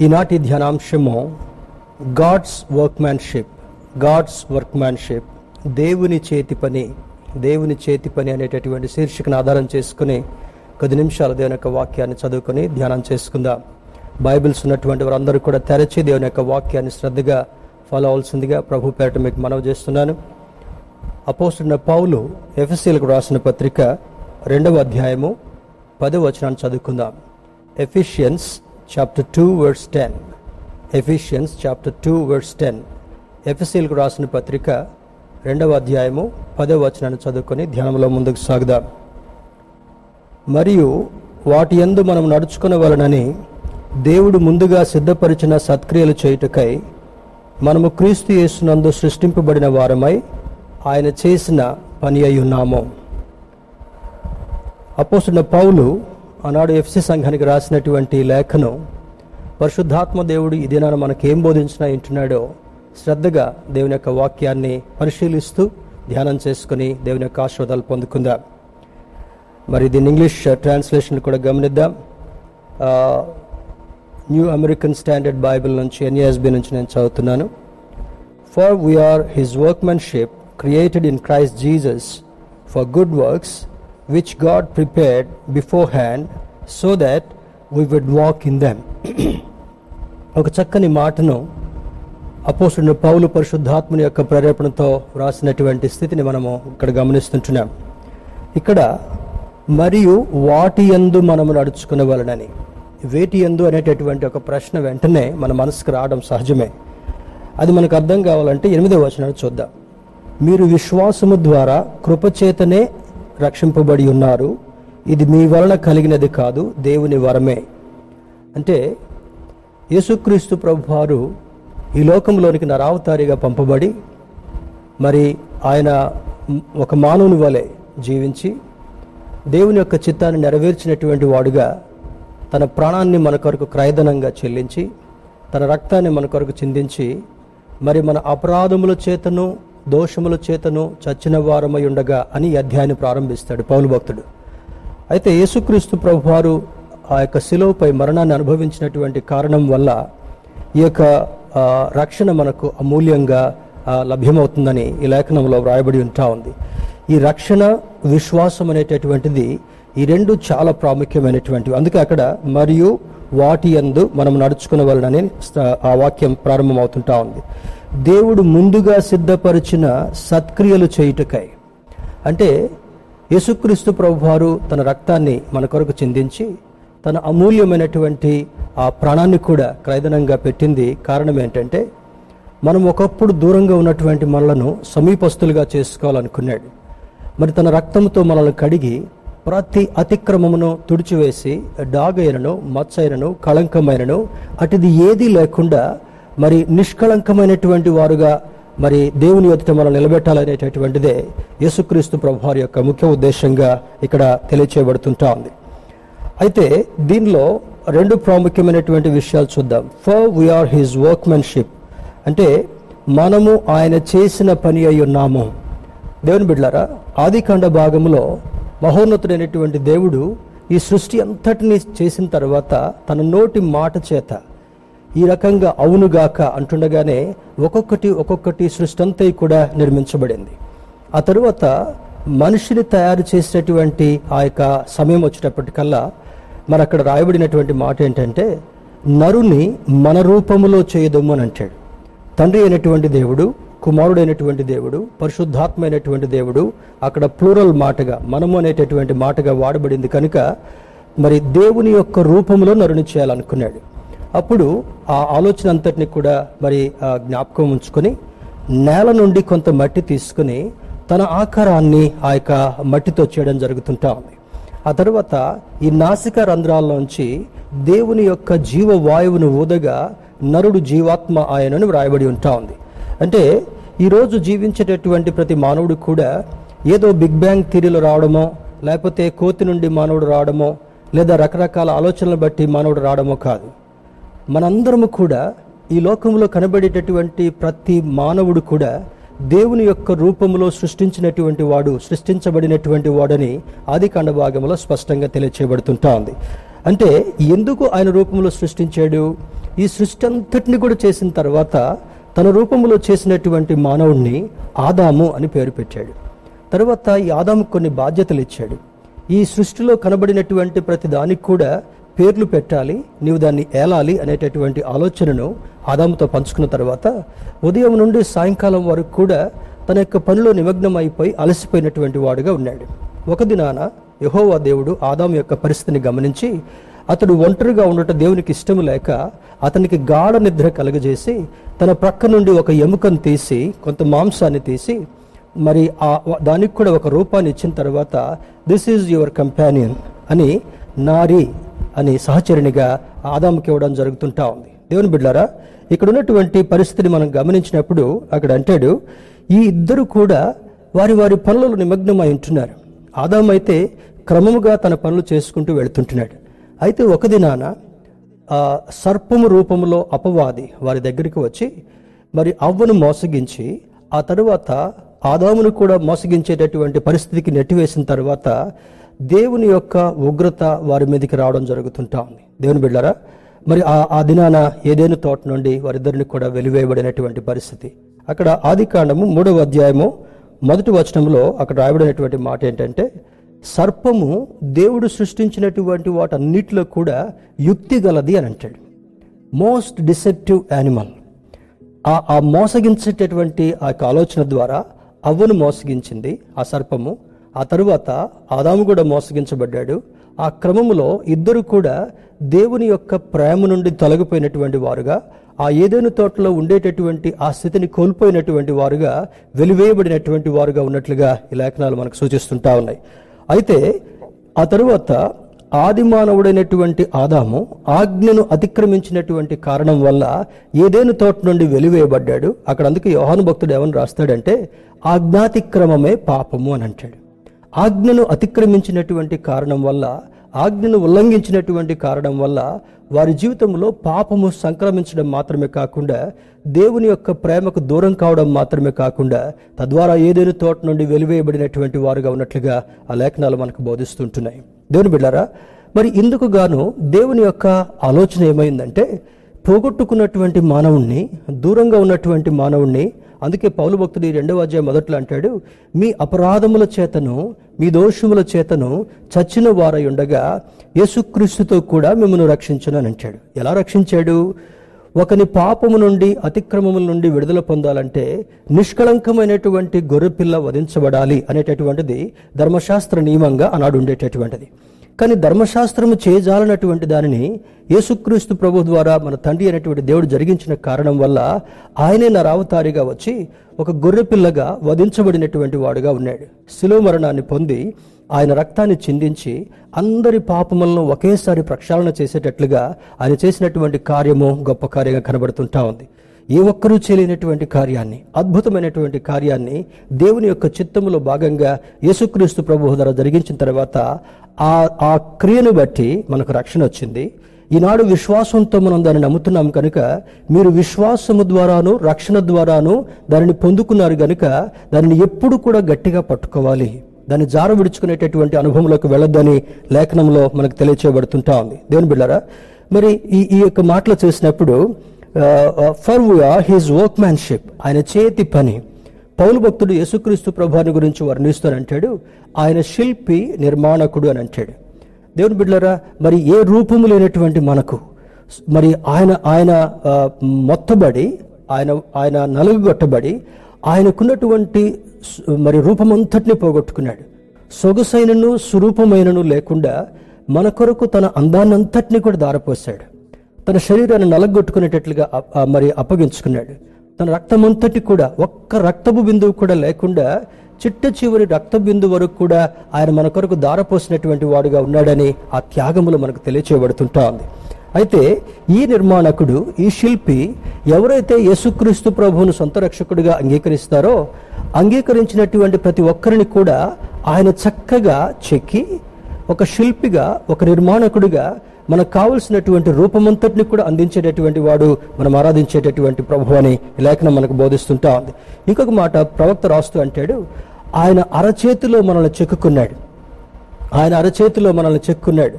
ఈనాటి ధ్యానాంశము God's workmanship God's workmanship దేవుని చేతి పని దేవుని చేతి పని అనేటటువంటి శీర్షికను ఆధారం చేసుకుని కొద్ది నిమిషాలు దేవుని యొక్క వాక్యాన్ని చదువుకొని ధ్యానం చేసుకుందాం. బైబిల్స్ ఉన్నటువంటి వారందరూ కూడా తెరచి దేవుని యొక్క వాక్యాన్ని శ్రద్ధగా ఫాలో అవలసిందిగా ప్రభు పేరట మీకు మనవి చేస్తున్నాను. అపోస్తున్న పౌలు ఎఫ్ఎస్సీలకు రాసిన పత్రిక రెండవ అధ్యాయము పదవ వచనాన్ని చదువుకుందాం. Ephesians chapter two words ten Ephesians chapter two words ten ఎఫ్ఎస్సీలకు రాసిన పత్రిక రెండవ అధ్యాయము పదవ వచనాన్ని చదువుకొని ధ్యానంలో ముందుకు సాగుదాం. మరియు వాటి యందు మనం నడుచుకునవలనని దేవుడు ముందుగా సిద్ధపరిచిన సత్క్రియలు చేయుటకై మనము క్రీస్తు యేసునందు సృష్టింపబడిన వారమై ఆయన చేసిన పని అయి ఉన్నాము. అపోసిన పౌలు ఆనాడు ఎఫ్సి సంఘానికి రాసినటువంటి లేఖను పరిశుద్ధాత్మ దేవుడు ఈ దినాన మనకేం బోధించినా వింటున్నాడో శ్రద్ధగా దేవుని యొక్క వాక్యాన్ని పరిశీలిస్తూ ధ్యానం చేసుకుని దేవుని యొక్క ఆశీర్వాదాలు పొందుకుందాం. మరి దీని ఇంగ్లీష్ ట్రాన్స్లేషన్ కూడా గమనిద్దాం. న్యూ అమెరికన్ స్టాండర్డ్ బైబిల్ నుంచి ఎన్ఏఎస్బి నుంచి నేను చదువుతున్నాను. For we are his workmanship created in Christ Jesus for good works which God prepared beforehand so that we would walk in them ఒక చక్కని మాటను అపోసుడు పౌలు పరిశుద్ధాత్మని యొక్క ప్రేరేపణతో వ్రాసినటువంటి స్థితిని మనము ఇక్కడ గమనిస్తుంటున్నాం. ఇక్కడ మరియు వాటి యందు మనము నడుచుకునవలనని వేటి ఎందు అనేటటువంటి ఒక ప్రశ్న వెంటనే మన మనసుకు రావడం సహజమే. అది మనకు అర్థం కావాలంటే ఎనిమిదవ వచనాలు చూద్దాం. మీరు విశ్వాసము ద్వారా కృపచేతనే రక్షింపబడి ఉన్నారు. ఇది మీ వలన కలిగినది కాదు దేవుని వరమే. అంటే యేసుక్రీస్తు ప్రభువారు ఈ లోకంలోనికి నరావతారిగా పంపబడి మరి ఆయన ఒక మానవుని వలె జీవించి దేవుని యొక్క చిత్తాన్ని నెరవేర్చినటువంటి వాడుగా తన ప్రాణాన్ని మన కొరకు క్రయధనంగా చెల్లించి తన రక్తాన్ని మన కొరకు చిందించి మరి మన అపరాధముల చేతను దోషముల చేతను చచ్చిన వారమై ఉండగా అని అధ్యాయాన్ని ప్రారంభిస్తాడు పౌలు భక్తుడు. అయితే యేసుక్రీస్తు ప్రభువారు ఆ యొక్క శిలువపై మరణాన్ని అనుభవించినటువంటి కారణం వల్ల ఈ యొక్క రక్షణ మనకు అమూల్యంగా లభ్యమవుతుందని ఈ లేఖనంలో వ్రాయబడి ఉంటా ఉంది. ఈ రక్షణ విశ్వాసం అనేటటువంటిది ఈ రెండు చాలా ప్రాముఖ్యమైనటువంటివి. అందుకే అక్కడ మరియు వాటి యందు మనం నడుచుకునవలనని స్థ- ఆ వాక్యం ప్రారంభమవుతుంటా ఉంది. దేవుడు ముందుగా సిద్ధపరిచిన సత్క్రియలు చేయుటకై. అంటే యేసుక్రీస్తు ప్రభువారు తన రక్తాన్ని మన కొరకు చిందించి తన అమూల్యమైనటువంటి ఆ ప్రాణాన్ని కూడా క్రైదనంగా పెట్టింది కారణం ఏంటంటే మనం ఒకప్పుడు దూరంగా ఉన్నటువంటి మనలను సమీపస్తులుగా చేసుకోవాలనుకున్నాడు. మరి తన రక్తంతో మనల్ని కడిగి ప్రతి అతిక్రమమును తుడిచివేసి డాగైనను మచ్చైనను కళంకమైనను అటుది ఏదీ లేకుండా మరి నిష్కళంకమైనటువంటి వారుగా మరి దేవుని ఎదుట మనం నిలబెట్టాలనేటటువంటిదే యేసుక్రీస్తు ప్రభువారి యొక్క ముఖ్య ఉద్దేశంగా ఇక్కడ తెలియచేయబడుతుంటా ఉంది. అయితే దీనిలో రెండు ప్రాముఖ్యమైనటువంటి విషయాలు చూద్దాం. For we are his workmanship. అంటే మనము ఆయన చేసిన పని అయి ఉన్నాము. దేవుని బిడ్లారా ఆదికాండ భాగంలో మహోన్నతుడైనటువంటి దేవుడు ఈ సృష్టి అంతటిని చేసిన తర్వాత తన నోటి మాట చేత ఈ రకంగా అవునుగాక అంటుండగానే ఒక్కొక్కటి ఒక్కొక్కటి సృష్టి అంతా కూడా నిర్మించబడింది. ఆ తరువాత మనిషిని తయారు చేసినటువంటి ఆ యొక్క సమయం వచ్చేటప్పటికల్లా మరి అక్కడ రాయబడినటువంటి మాట ఏంటంటే నరుని మన రూపములో చేయదమ్ము అని అంటాడు. తండ్రి అయినటువంటి దేవుడు కుమారుడైనటువంటి దేవుడు పరిశుద్ధాత్మైనటువంటి దేవుడు అక్కడ ప్లూరల్ మాటగా మనము అనేటటువంటి మాటగా వాడబడింది కనుక మరి దేవుని యొక్క రూపంలో నరుని చేయాలనుకున్నాడు. అప్పుడు ఆ ఆలోచన అంతటిని కూడా మరి ఆ జ్ఞాపకం ఉంచుకొని నేల నుండి కొంత మట్టి తీసుకుని తన ఆకారాన్ని ఆ యొక్క మట్టితో చేయడం జరుగుతుంటా ఉంది. ఆ తర్వాత ఈ నాసిక రంధ్రాల్లోంచి దేవుని యొక్క జీవ వాయువును ఊదగా నరుడు జీవాత్మ ఆయనను వ్రాయబడి ఉంటా ఉంది. అంటే ఈరోజు జీవించేటటువంటి ప్రతి మానవుడు కూడా ఏదో బిగ్ బ్యాంగ్ థిరీలో రావడమో లేకపోతే కోతి నుండి మానవుడు రావడమో లేదా రకరకాల ఆలోచనలు బట్టి మానవుడు రావడమో కాదు. మనందరము కూడా ఈ లోకంలో కనబడేటటువంటి ప్రతి మానవుడు కూడా దేవుని యొక్క రూపంలో సృష్టించినటువంటి వాడు సృష్టించబడినటువంటి వాడని ఆది కాండ భాగంలో స్పష్టంగా తెలియచేయబడుతుంటా ఉంది అంటే ఎందుకు ఆయన రూపంలో సృష్టించాడు? ఈ సృష్టి అంతటిని కూడా చేసిన తర్వాత తన రూపంలో చేసినటువంటి మానవుణ్ణి ఆదాము అని పేరు పెట్టాడు. తర్వాత ఈ ఆదాము కొన్ని బాధ్యతలు ఇచ్చాడు. ఈ సృష్టిలో కనబడినటువంటి ప్రతి దానికి కూడా పేర్లు పెట్టాలి నీవు దాన్ని ఏలాలి అనేటటువంటి ఆలోచనను ఆదాముతో పంచుకున్న తర్వాత ఉదయం నుండి సాయంకాలం వరకు కూడా తన యొక్క పనిలో నిమగ్నమైపోయి అలసిపోయినటువంటి వాడుగా ఉన్నాడు. ఒక దినాన యహోవా దేవుడు ఆదాము యొక్క పరిస్థితిని గమనించి అతడు ఒంటరిగా ఉండటం దేవునికి ఇష్టం లేక అతనికి గాఢ నిద్ర కలుగజేసి తన ప్రక్క నుండి ఒక ఎముకను తీసి కొంత మాంసాన్ని తీసి మరి ఆ దానికి కూడా ఒక రూపాన్ని ఇచ్చిన తర్వాత దిస్ ఈజ్ యువర్ కంపానియన్ అని నారి అని సహచరునిగా ఆదాముకి ఇవ్వడం జరుగుతుంటా ఉంది. దేవుని బిడ్డారా ఇక్కడ ఉన్నటువంటి పరిస్థితిని మనం గమనించినప్పుడు అక్కడ అంటాడు ఈ ఇద్దరు కూడా వారి వారి పనులలో నిమగ్నమై ఉంటున్నారు. ఆదాము అయితే క్రమముగా తన పనులు చేసుకుంటూ వెళుతుంటున్నాడు. అయితే ఒక దినాన ఆ సర్పము రూపంలో అపవాది వారి దగ్గరికి వచ్చి మరి అవ్వను మోసగించి ఆ తరువాత ఆదామును కూడా మోసగించేటటువంటి పరిస్థితికి నెట్టివేసిన తర్వాత దేవుని యొక్క ఉగ్రత వారి మీదకి రావడం జరుగుతుంటా ఉంది. దేవుని బిడ్డారా మరి ఆ ఆ దినాన ఏదేను తోట నుండి వారిద్దరిని కూడా వెలివేయబడినటువంటి పరిస్థితి? అక్కడ ఆది కాండము మూడవ అధ్యాయము మొదటి వచనంలో అక్కడ రాయబడినటువంటి మాట ఏంటంటే సర్పము దేవుడు సృష్టించినటువంటి వాటన్నిటిలో కూడా యుక్తి గలది అని అంటాడు. మోస్ట్ డిసెప్టివ్ యానిమల్ ఆ ఆ మోసగించేటటువంటి ఆ యొక్క ఆలోచన ద్వారా అవ్వను మోసగించింది ఆ సర్పము ఆ తరువాత ఆదాము కూడా మోసగించబడ్డాడు. ఆ క్రమములో ఇద్దరు కూడా దేవుని యొక్క ప్రేమ నుండి తొలగిపోయినటువంటి వారుగా ఆ ఏదైనా తోటలో ఉండేటటువంటి ఆ స్థితిని కోల్పోయినటువంటి వారుగా వెలివేయబడినటువంటి వారుగా ఉన్నట్లుగా ఈ లేఖనాలు మనకు సూచిస్తుంటా ఉన్నాయి. అయితే ఆ తరువాత ఆది మానవుడైనటువంటి ఆదాము ఆజ్ఞను అతిక్రమించినటువంటి కారణం వల్ల ఏదేను తోట నుండి వెలివేయబడ్డాడు. అక్కడ అందుకే యోహాను భక్తుడు ఏమని రాస్తాడంటే ఆజ్ఞాతిక్రమమే పాపము అని అంటాడు. ఆజ్ఞను అతిక్రమించినటువంటి కారణం వల్ల ఆజ్ఞను ఉల్లంఘించినటువంటి కారణం వల్ల వారి జీవితంలో పాపము సంక్రమించడం మాత్రమే కాకుండా దేవుని యొక్క ప్రేమకు దూరం కావడం మాత్రమే కాకుండా తద్వారా ఏదైనా తోట నుండి వెలివేయబడినటువంటి వారుగా ఉన్నట్లుగా ఆ లేఖనాలు మనకు బోధిస్తుంటున్నాయి. దేవుని బిడ్డారా మరి ఇందుకు గాను దేవుని యొక్క ఆలోచన ఏమైందంటే పోగొట్టుకున్నటువంటి మానవుణ్ణి దూరంగా ఉన్నటువంటి మానవుణ్ణి అందుకే పౌలు భక్తుడు ఈ రెండవ అధ్యాయం మొదట్లో అంటాడు మీ అపరాధముల చేతను మీ దోషముల చేతను చచ్చిన వారై ఉండగా యేసుక్రీస్తుతో కూడా మిమ్మల్ని రక్షించను అని అంటాడు. ఎలా రక్షించాడు? ఒకని పాపము నుండి అతిక్రమముల నుండి విడుదల పొందాలంటే నిష్కళంకమైనటువంటి గొర్రెపిల్ల వధించబడాలి అనేటటువంటిది ధర్మశాస్త్ర నియమంగా ఆనాడు ఉండేటటువంటిది. కానీ ధర్మశాస్త్రము చేయజాలనటువంటి దానిని యేసుక్రీస్తు ప్రభు ద్వారా మన తండ్రి అనేటువంటి దేవుడు జరిగించిన కారణం వల్ల ఆయనే నరావతారిగా వచ్చి ఒక గొర్రెపిల్లగా వధించబడినటువంటి వాడుగా ఉన్నాడు. శిలో మరణాన్ని పొంది ఆయన రక్తాన్ని చిందించి అందరి పాపములను ఒకేసారి ప్రక్షాళన చేసేటట్లుగా ఆయన చేసినటువంటి కార్యము గొప్ప కార్యంగా కనబడుతుంటా ఉంది. ఏ ఒక్కరూ చేయలేనటువంటి కార్యాన్ని అద్భుతమైనటువంటి కార్యాన్ని దేవుని యొక్క చిత్తములో భాగంగా యేసుక్రీస్తు ప్రభు ద్వారా జరిగించిన తర్వాత ఆ ఆ క్రియను బట్టి మనకు రక్షణ వచ్చింది. ఈనాడు విశ్వాసంతో మనం దాన్ని నమ్ముతున్నాం కనుక మీరు విశ్వాసము ద్వారాను రక్షణ ద్వారాను దానిని పొందుకున్నారు కనుక దానిని ఎప్పుడు కూడా గట్టిగా పట్టుకోవాలి. దాన్ని జార విడుచుకునేటటువంటి అనుభవంలోకి వెళ్ళొద్దని లేఖనంలో మనకు తెలియచేయబడుతుంటా ఉంది. దేవుని బిళ్ళరా మరి ఈ ఈ యొక్క మాటలు చేసినప్పుడు ఫర్ హిజ్ వర్క్మెన్షిప్ ఆయన చేతి పని. పౌలు భక్తుడు యేసుక్రీస్తు ప్రభాని గురించి వర్ణిస్తానంటాడు ఆయన శిల్పి నిర్మాణకుడు అని అంటాడు. దేవుని బిడ్డలరా మరి ఏ రూపము లేనటువంటి మనకు మరి ఆయన ఆయన మొత్తబడి ఆయన ఆయన నలుగుగొట్టబడి ఆయనకున్నటువంటి మరి రూపమంతటిని పోగొట్టుకున్నాడు. సొగసైనను సురూపమైనను లేకుండా మన కొరకు తన అందాన్నంతటిని కూడా దారపోసాడు తన శరీరాన్ని నలగొట్టుకునేటట్లుగా మరి అప్పగించుకున్నాడు. తన రక్తమంతటి కూడా ఒక్క రక్తపు బిందువు కూడా లేకుండా చిట్ట చివరి రక్త బిందు వరకు కూడా ఆయన మన కొరకు దారపోసినటువంటి వాడుగా ఉన్నాడని ఆ త్యాగములు మనకు తెలియచేయబడుతుంటా ఉంది అయితే ఈ నిర్మాణకుడు ఈ శిల్పి ఎవరైతే యేసుక్రీస్తు ప్రభువును సొంత రక్షకుడిగా అంగీకరిస్తారో అంగీకరించినటువంటి ప్రతి ఒక్కరిని కూడా ఆయన చక్కగా చెక్కి ఒక శిల్పిగా ఒక నిర్మాణకుడిగా మనకు కావలసినటువంటి రూపమంతటిని కూడా అందించేటటువంటి వాడు మనం ఆరాధించేటటువంటి ప్రభు అని ఈ లేఖనం మనకు బోధిస్తుంటా ఉంది. ఇంకొక మాట ప్రవక్త రాస్తూ అంటాడు ఆయన అరచేతిలో మనల్ని చెక్కుకున్నాడు. ఆయన అరచేతిలో మనల్ని చెక్కున్నాడు.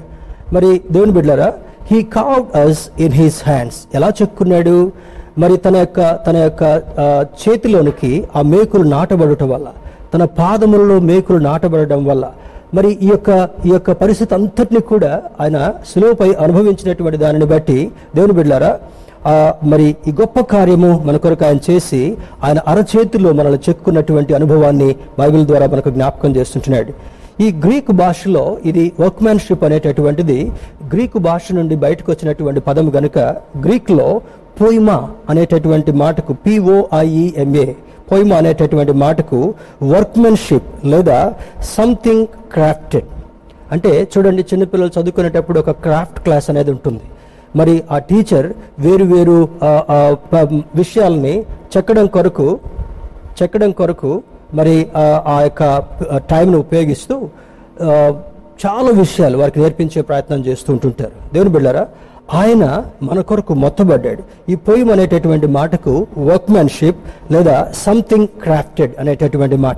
మరి దేవుని బిడ్డారా he carved us in his hands ఎలా చెక్కున్నాడు? మరి తన యొక్క తన యొక్క చేతిలోనికి ఆ మేకులు నాటబడటం వల్ల తన పాదములలో మేకులు నాటబడడం వల్ల మరి ఈ యొక్క ఈ యొక్క పరిస్థితి అంతటిని కూడా ఆయన సులువుపై అనుభవించినటువంటి దానిని బట్టి దేవుని బిడ్డారా మరి ఈ గొప్ప కార్యము మన కొరకు ఆయన చేసి ఆయన అరచేతిలో మనల్ని చెక్కున్నటువంటి అనుభవాన్ని బైబిల్ ద్వారా మనకు జ్ఞాపకం చేస్తుంటున్నాడు. ఈ గ్రీక్ భాషలో ఇది వర్క్మెన్షిప్ అనేటటువంటిది గ్రీకు భాష నుండి బయటకు వచ్చినటువంటి పదం గనుక గ్రీక్లో పోయిమా అనేటటువంటి మాటకు పిఓఐఈఎంఏ పోయిమా అనేటటువంటి మాటకు వర్క్మెన్షిప్ లేదా సంథింగ్ క్రాఫ్టెడ్ అంటే చూడండి చిన్నపిల్లలు చదువుకునేటప్పుడు ఒక క్రాఫ్ట్ క్లాస్ అనేది ఉంటుంది. మరి ఆ టీచర్ వేరు వేరు విషయాల్ని చెక్కడం కొరకు చెక్కడం కొరకు మరి ఆ, యొక్క టైంను ఉపయోగిస్తూ చాలా విషయాలు వారికి నేర్పించే ప్రయత్నం చేస్తూ ఉంటుంటారు. దేవుని బిళ్ళారా ఆయన మన కొరకు మొత్తబడ్డాడు. ఈ పొయ్యం అనేటటువంటి మాటకు వర్క్మెన్షిప్ లేదా సంథింగ్ క్రాఫ్టెడ్ అనేటటువంటి మాట.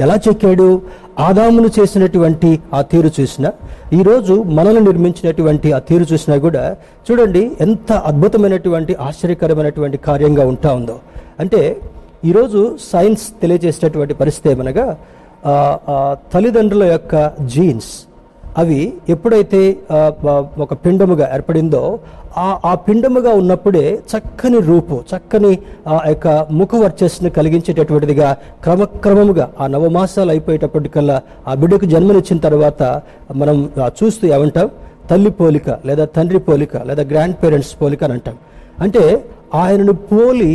ఎలా చెక్కాడు? ఆదామును చేసినటువంటి ఆ తీరు చూసినా ఈరోజు మనల్ని నిర్మించినటువంటి ఆ తీరు చూసినా కూడా చూడండి ఎంత అద్భుతమైనటువంటి ఆశ్చర్యకరమైనటువంటి కార్యంగా ఉంటా ఉందో. అంటే ఈరోజు సైన్స్ తెలియజేసేటటువంటి పరిస్థితి ఏమనగా తల్లిదండ్రుల యొక్క జీన్స్ అవి ఎప్పుడైతే ఒక పిండముగా ఏర్పడిందో ఆ ఆ పిండముగా ఉన్నప్పుడే చక్కని రూపు చక్కని ఆ యొక్క ముఖ వర్చస్సును కలిగించేటటువంటిదిగా క్రమక్రమముగా ఆ నవమాసాలు అయిపోయేటప్పటికల్లా ఆ బిడ్డకు జన్మనిచ్చిన తర్వాత మనం చూస్తూ ఏమంటాం? తల్లి పోలిక లేదా తండ్రి పోలిక లేదా గ్రాండ్ పేరెంట్స్ పోలిక అని అంటాం. అంటే ఆయనను పోలి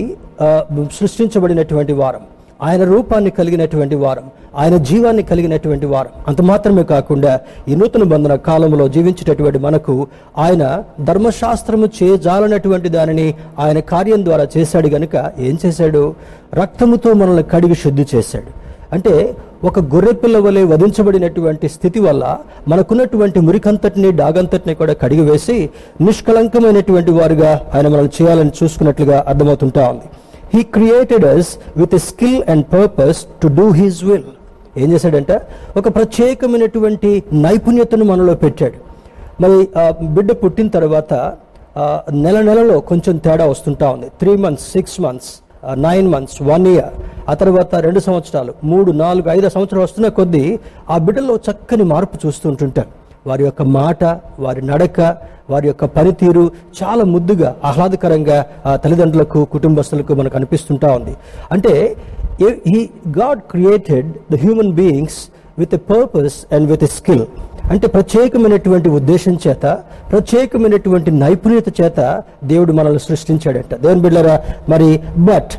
సృష్టించబడినటువంటి వారం. ఆయన రూపాన్ని కలిగినటువంటి వారం ఆయన జీవాన్ని కలిగినటువంటి వారం. అంత మాత్రమే కాకుండా ఈ నూతన బంధన కాలంలో జీవించేటటువంటి మనకు ఆయన ధర్మశాస్త్రము చేయజాలనటువంటి దానిని ఆయన కార్యం ద్వారా చేశాడు గనుక ఏం చేశాడు? రక్తముతో మనల్ని కడిగి శుద్ధి చేశాడు. అంటే ఒక గొర్రెపిల్ల వలె వధించబడినటువంటి స్థితి వల్ల మనకున్నటువంటి మురికంతటిని డాగంతటిని కూడా కడిగివేసి నిష్కలంకమైనటువంటి వారుగా ఆయన మనం చేయాలని చూసుకున్నట్లుగా అర్థమవుతుంటా ఉంది. He created us with skill and purpose to do his will ఏం చేశాడంటే? ఒక ప్రత్యేకమైనటువంటి నైపుణ్యతను మనలో పెట్టాడు. మరి బిడ్డ పుట్టిన తర్వాత నెల నెలలో కొంచెం తేడా వస్తుంటా ఉంది. Three months six months nine months one year ఆ తర్వాత రెండు సంవత్సరాలు మూడు నాలుగు ఐదు సంవత్సరాలు వస్తున్న కొద్దీ ఆ బిడ్డలో చక్కని మార్పు చూస్తుంటుంటారు వారి యొక్క మాట వారి నడక వారి యొక్క పనితీరు చాలా ముద్దుగా ఆహ్లాదకరంగా తల్లిదండ్రులకు కుటుంబస్తులకు మనకు అనిపిస్తుంటా ఉంది. అంటే ఈ God created the human beings with a purpose and with a skill అంటే ప్రత్యేకమైనటువంటి ఉద్దేశం చేత ప్రత్యేకమైనటువంటి నైపుణ్యత చేత దేవుడు మనల్ని సృష్టించాడంట. దేవుని బిడ్డరా మరి but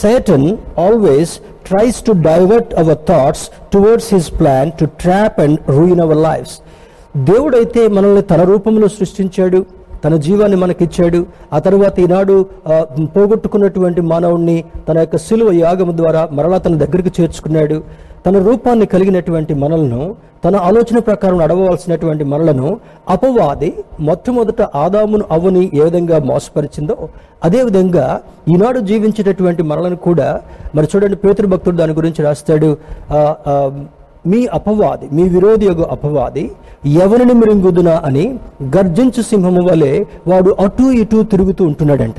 Satan always tries to divert our thoughts towards his plan to trap and ruin our lives. దేవుడైతే మనల్ని తన రూపంలో సృష్టించాడు తన జీవాన్ని మనకిచ్చాడు. ఆ తర్వాత ఈనాడు పోగొట్టుకున్నటువంటి మానవుణ్ణి తన యొక్క సిలువ యాగము ద్వారా మరలా తన దగ్గరికి చేర్చుకున్నాడు. తన రూపాన్ని కలిగినటువంటి మనలను తన ఆలోచన ప్రకారం నడవవలసినటువంటి మనలను అపవాది మొట్టమొదట ఆదామును అవ్వని ఏ విధంగా మోసపరిచిందో అదేవిధంగా ఈనాడు జీవించేటటువంటి మనలను కూడా మరి చూడండి పేతృభక్తుడు భక్తుడు దాని గురించి రాస్తాడు. మీ అపవాది మీ విరోధి యొక్క అపవాది ఎవరిని మృంగుదునా అని గర్జించు సింహము వలె వాడు అటు ఇటు తిరుగుతూ ఉంటున్నాడంట.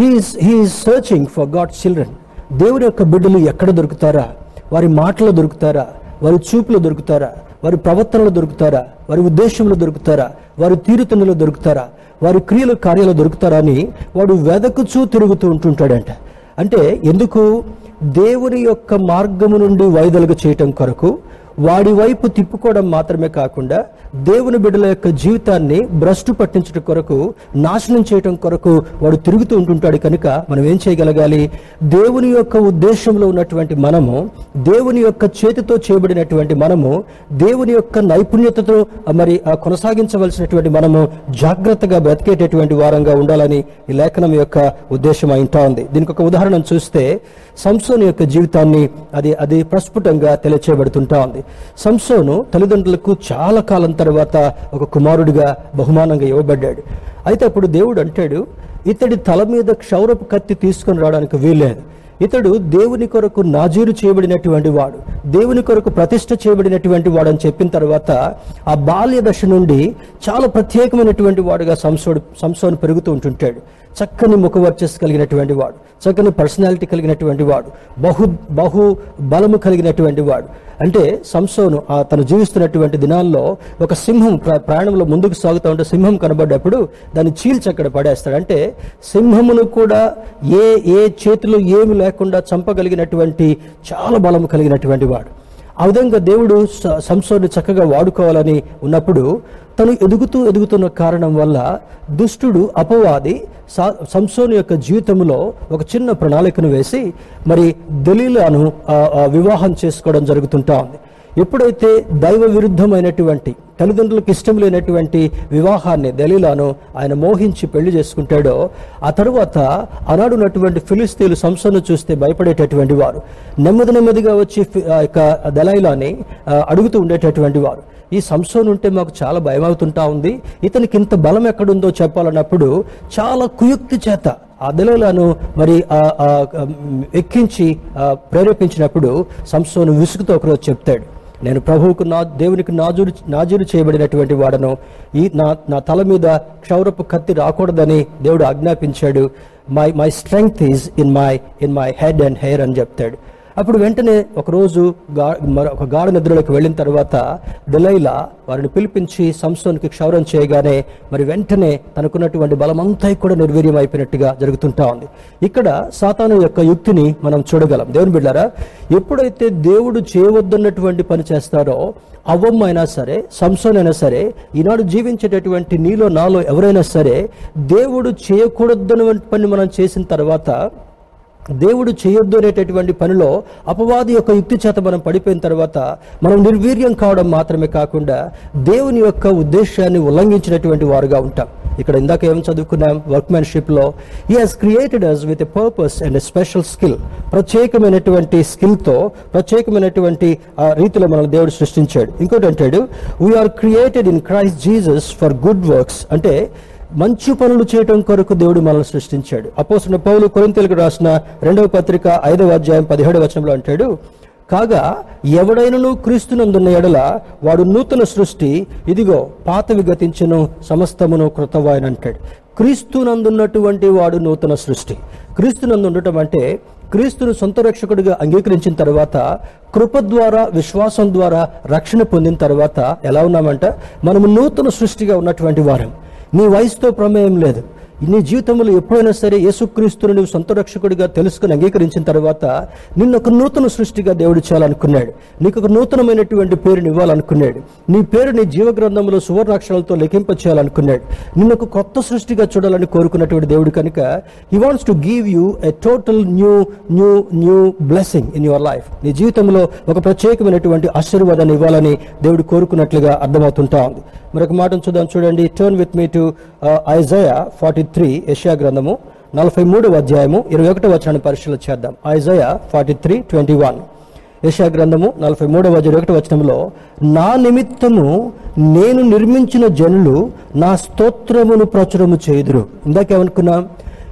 He is he is searching for God children దేవుని యొక్క బిడ్డలు ఎక్కడ దొరుకుతారా? వారి మాటలు దొరుకుతారా? వారి చూపులు దొరుకుతారా? వారి ప్రవర్తనలు దొరుకుతారా? వారి ఉద్దేశంలో దొరుకుతారా? వారి తీరుతనులు దొరుకుతారా? వారి క్రియలు కార్యాలు దొరుకుతారా అని వాడు వెదకుచూ తిరుగుతూ ఉంటుంటాడంట. అంటే ఎందుకు? దేవుని యొక్క మార్గము నుండి వైదొలుగు చేయటం కొరకు వాడి వైపు తిప్పుకోవడం మాత్రమే కాకుండా దేవుని బిడ్డల యొక్క జీవితాన్ని భ్రష్టు పట్టించడం కొరకు నాశనం చేయటం కొరకు వాడు తిరుగుతూ ఉంటుంటాడు కనుక మనం ఏం చేయగలగాలి? దేవుని యొక్క ఉద్దేశంలో ఉన్నటువంటి మనము దేవుని యొక్క చేతితో చేయబడినటువంటి మనము దేవుని యొక్క నైపుణ్యతతో మరి ఆ కొనసాగించవలసినటువంటి మనము జాగ్రత్తగా బ్రతికేటటువంటి వారంగా ఉండాలని ఈ లేఖనం యొక్క ఉద్దేశం అయింటా ఉంది. దీనికి ఒక ఉదాహరణ చూస్తే సంసోను యొక్క జీవితాన్ని అది అది ప్రస్ఫుటంగా తెలియచేయబడుతుంటా ఉంది. సంసోను తల్లిదండ్రులకు చాలా కాలం తర్వాత ఒక కుమారుడిగా బహుమానంగా ఇవ్వబడ్డాడు. అయితే అప్పుడు దేవుడు అంటాడు ఇతడి తల మీద క్షౌరపు కత్తి తీసుకొని రావడానికి వీల్లేదు. ఇతడు దేవుని కొరకు నాజీరు చేయబడినటువంటి వాడు దేవుని కొరకు ప్రతిష్ట చేయబడినటువంటి వాడు అని చెప్పిన తర్వాత ఆ బాల్య దశ నుండి చాలా ప్రత్యేకమైనటువంటి వాడుగా సంసోడు సంసోను పెరుగుతూ ఉంటుంటాడు. చక్కని ముఖవర్చస్ కలిగినటువంటి వాడు చక్కని పర్సనాలిటీ కలిగినటువంటి వాడు బహు బహు బలము కలిగినటువంటి వాడు. అంటే సంసోను ఆ తను జీవిస్తున్నటువంటి దినాల్లో ఒక సింహం ప్రయాణంలో ముందుకు సాగుతూ ఉంటే సింహం కనబడ్డప్పుడు దాన్ని చీల్చి అక్కడ పడేస్తాడు. అంటే సింహమును కూడా ఏ ఏ చేతిలో ఏమి లేకుండా చంపగలిగినటువంటి చాలా బలము కలిగినటువంటి వాడు. ఆ విధంగా దేవుడు స- చక్కగా వాడుకోవాలని ఉన్నప్పుడు తను ఎదుగుతూ ఎదుగుతున్న కారణం వల్ల దుష్టుడు అపవాది సా- యొక్క జీవితంలో ఒక చిన్న ప్రణాళికను వేసి మరి దలీలాను వివాహం చేసుకోవడం జరుగుతుంటా ఉంది. ఎప్పుడైతే దైవ విరుద్ధమైనటువంటి తల్లిదండ్రులకు ఇష్టం లేనటువంటి వివాహాన్ని దలీలాను ఆయన మోహించి పెళ్ళి చేసుకుంటాడో ఆ తరువాత ఆనాడున్నటువంటి ఫిలిస్తీన్లు సంస్థను చూస్తే భయపడేటటువంటి వారు నెమ్మది నెమ్మదిగా వచ్చి ఆ యొక్క దలైలాని అడుగుతూ ఉండేటటువంటి వారు. ఈ సంసోన్ ఉంటే మాకు చాలా భయం అవుతుంటా ఉంది. ఇతనికి ఇంత బలం ఎక్కడుందో చెప్పాలన్నప్పుడు చాలా కుయుక్తి చేత ఆ దళలను మరి ఆ, ఎక్కించి ప్రేరేపించినప్పుడు సంసోను విసుగుతో ఒకరోజు చెప్తాడు. నేను ప్రభువుకు నా దేవునికి నాజూరు నాజూరు చేయబడినటువంటి వాడను. ఈ నా నా తల మీద క్షౌరపు కత్తి రాకూడదని దేవుడు ఆజ్ఞాపించాడు. My my strength is in my in my head and hair అని చెప్తాడు. అప్పుడు వెంటనే ఒకరోజు గా మరో- ఒక గాఢ నిద్రలోకి వెళ్ళిన తర్వాత దలైలా వారిని పిలిపించి సంసోన్కి క్షౌరం చేయగానే మరి వెంటనే తనకున్నటువంటి బలమంతా కూడా నిర్వీర్యం అయిపోయినట్టుగా జరుగుతుంటా ఉంది. ఇక్కడ సాతాను యొక్క యుక్తిని మనం చూడగలం. దేవుని బిడ్డారా ఎప్పుడైతే దేవుడు చేయవద్దన్నటువంటి పని చేస్తారో అవ్వమ్మ అయినా సరే సంసోన్ అయినా సరే ఈనాడు జీవించేటటువంటి నీలో నాలో ఎవరైనా సరే దేవుడు చేయకూడదన్నటువంటి పని మనం చేసిన తర్వాత దేవుడు చేయొద్దు అనేటటువంటి పనిలో అపవాది యొక్క యుక్తి చేత మనం పడిపోయిన తర్వాత మనం నిర్వీర్యం కావడం మాత్రమే కాకుండా దేవుని యొక్క ఉద్దేశాన్ని ఉల్లంఘించినటువంటి వారుగా ఉంటాం. ఇక్కడ ఇందాక ఏం చదువుకున్నాం? వర్క్మెన్షిప్లో he has created us with a purpose and a special skill ప్రత్యేకమైనటువంటి స్కిల్తో ప్రత్యేకమైనటువంటి ఆ, రీతిలో మనల్ని దేవుడు సృష్టించాడు. ఇంకోటి అంటాడు we are created in Christ Jesus for good works అంటే మంచి పనులు చేయటం కొరకు దేవుడు మనల్ని సృష్టించాడు. అపోసిన పౌలు కొరింతలకు రాసిన రెండవ పత్రిక ఐదవ అధ్యాయం పదిహేడవ వచనంలో అంటాడు కాగా ఎవడైనను క్రీస్తునందున్న ఎడల వాడు నూతన సృష్టి ఇదిగో పాతవి గతించను సమస్తమును కృతవాయన అంటాడు. క్రీస్తునందున్నటువంటి వాడు నూతన సృష్టి. క్రీస్తునందు ఉండటం అంటే క్రీస్తును సొంత రక్షకుడిగా అంగీకరించిన తర్వాత కృప ద్వారా విశ్వాసం ద్వారా రక్షణ పొందిన తర్వాత ఎలా ఉన్నామంట? మనము నూతన సృష్టిగా ఉన్నటువంటి వారం. నీ వయసుతో ప్రమేయం లేదు. నీ జీవితంలో ఎప్పుడైనా సరే యేసుక్రీస్తుని నువ్వు సొంత రక్షకుడిగా తెలుసుకుని అంగీకరించిన తర్వాత నిన్ను ఒక నూతన సృష్టిగా దేవుడు చేయాలనుకున్నాడు. నీకు ఒక నూతనమైనటువంటి పేరుని ఇవ్వాలనుకున్నాడు. నీ పేరు నీ జీవగ్రంథంలో సువర్ణాక్షరాలతో లెక్కింప చేయాలనుకున్నాడు నిన్ను ఒక కొత్త సృష్టిగా చూడాలని కోరుకున్నటువంటి దేవుడు కనుక he wants to give you a total new new new blessing in your life నీ జీవితంలో ఒక ప్రత్యేకమైనటువంటి ఆశీర్వాదాన్ని ఇవ్వాలని దేవుడు కోరుకున్నట్లుగా అర్థమవుతుంటా ఉంది. మరొక మాటను చూద్దాం చూడండి. Turn with me to Isaiah forty three Asia గ్రంథము నలభై మూడవ అధ్యాయము ఇరవై ఒకటో వచనాన్ని పరిశీలన చేద్దాం. Isaiah forty three twenty one యశా గ్రంథము నలభై మూడవ ఇరవై ఒకటి వచనంలో నా నిమిత్తము నేను నిర్మించిన జనులు నా స్తోత్రమును ప్రచురము చేయుదురు. ఇందాకేమనుకున్నాం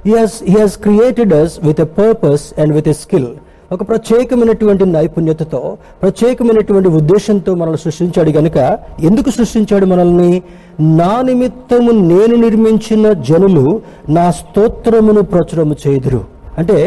he has he has created us with a purpose and with a skill ఒక ప్రత్యేకమైనటువంటి నైపుణ్యతతో ప్రత్యేకమైనటువంటి ఉద్దేశంతో మనల్ని సృష్టించాడు గనుక ఎందుకు సృష్టించాడు మనల్ని? నా నిమిత్తము నేను నిర్మించిన జనులు నా స్తోత్రమును ప్రచురము చేదురు అంటే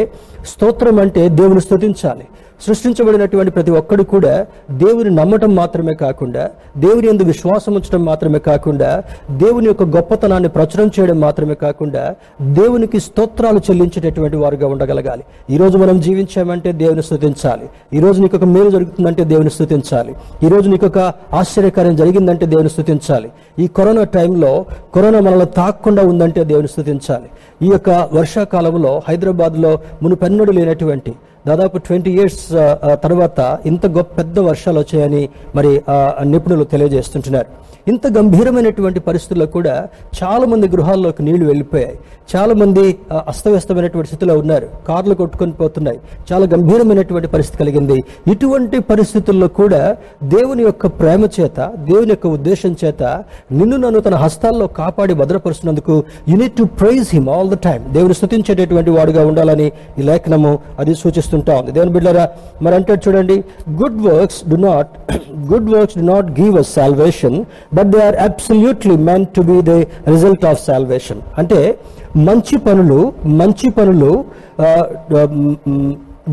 స్తోత్రం అంటే దేవుని స్తుతించాలి. సృష్టించబడినటువంటి ప్రతి ఒక్కడు కూడా దేవుని నమ్మటం మాత్రమే కాకుండా దేవుని ఎందు విశ్వాసం ఉంచడం మాత్రమే కాకుండా దేవుని యొక్క గొప్పతనాన్ని ప్రచురం చేయడం మాత్రమే కాకుండా దేవునికి స్తోత్రాలు చెల్లించేటటువంటి వారుగా ఉండగలగాలి. ఈ రోజు మనం జీవించామంటే దేవుని స్థుతించాలి ఈ నీకు ఒక మేలు జరుగుతుందంటే దేవుని స్థుతించాలి ఈ నీకు ఒక ఆశ్చర్యకార్యం జరిగిందంటే దేవుని స్థుతించాలి ఈ కరోనా టైంలో కరోనా మనలో తాకుండా ఉందంటే దేవుని స్థుతించాలి ఈ యొక్క వర్షాకాలంలో హైదరాబాద్లో కర్ణుడు లేనటువంటి దాదాపు ట్వంటీ ఇయర్స్ తర్వాత ఇంత గొప్ప పెద్ద వర్షాలు వచ్చాయని మరి ఆ, నిపుణులు తెలియజేస్తుంటున్నారు. ఇంత గంభీరమైనటువంటి పరిస్థితుల్లో కూడా చాలా మంది గృహాల్లోకి నీళ్ళు వెళ్ళిపోయాయి. చాలా మంది అస్తవ్యస్తమైనటువంటి స్థితిలో ఉన్నారు. కార్లు కొట్టుకొని పోతున్నాయి. చాలా గంభీరమైనటువంటి పరిస్థితి కలిగింది. ఇటువంటి పరిస్థితుల్లో కూడా దేవుని యొక్క ప్రేమ చేత దేవుని యొక్క ఉద్దేశం చేత నిన్ను నన్ను తన హస్తాల్లో కాపాడి భద్రపరుస్తున్నందుకు you need to praise him all the time దేవుని స్థుతించేటటువంటి వాడుగా ఉండాలని ఈ లేఖనము అది సూచిస్తుంటా ఉంది. దేవుని బిడ్డరా మరి అంటే చూడండి good works do not good works do not give us salvation but they are absolutely meant to be the result of salvation అంటే మంచి పనులు మంచి పనులు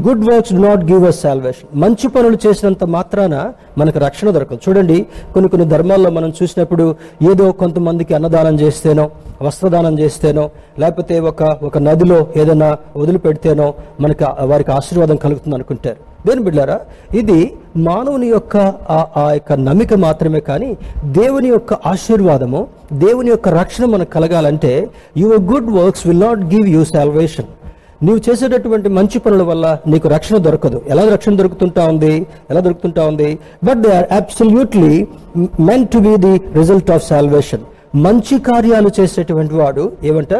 good works do not give us salvation మంచి పనులు చేసినంత మాత్రాన మనకు రక్షణ దొరకదు. చూడండి కొన్ని కొన్ని ధర్మాల్లో మనం చూసినప్పుడు ఏదో కొంతమందికి అన్నదానం చేస్తేనో వస్త్రదానం చేస్తేనో లేకపోతే ఒక ఒక నదిలో ఏదైనా వదిలిపెడితేనో మనకి వారికి ఆశీర్వాదం కలుగుతుంది అనుకుంటారు. దేని బిడ్డారా ఇది మానవుని యొక్క ఆ- ఆ యొక్క నమ్మిక మాత్రమే కానీ దేవుని యొక్క ఆశీర్వాదము దేవుని యొక్క రక్షణ మనకు కలగాలంటే your good works will not give you salvation నీవు చేసేటటువంటి మంచి పనుల వల్ల నీకు రక్షణ దొరకదు. ఎలా రక్షణ దొరుకుతుంటా ఉంది? ఎలా దొరుకుతుంటా ఉంది? But they are absolutely meant to be the result of salvation మంచి కార్యాలు చేసేటువంటి వాడు ఏమంట?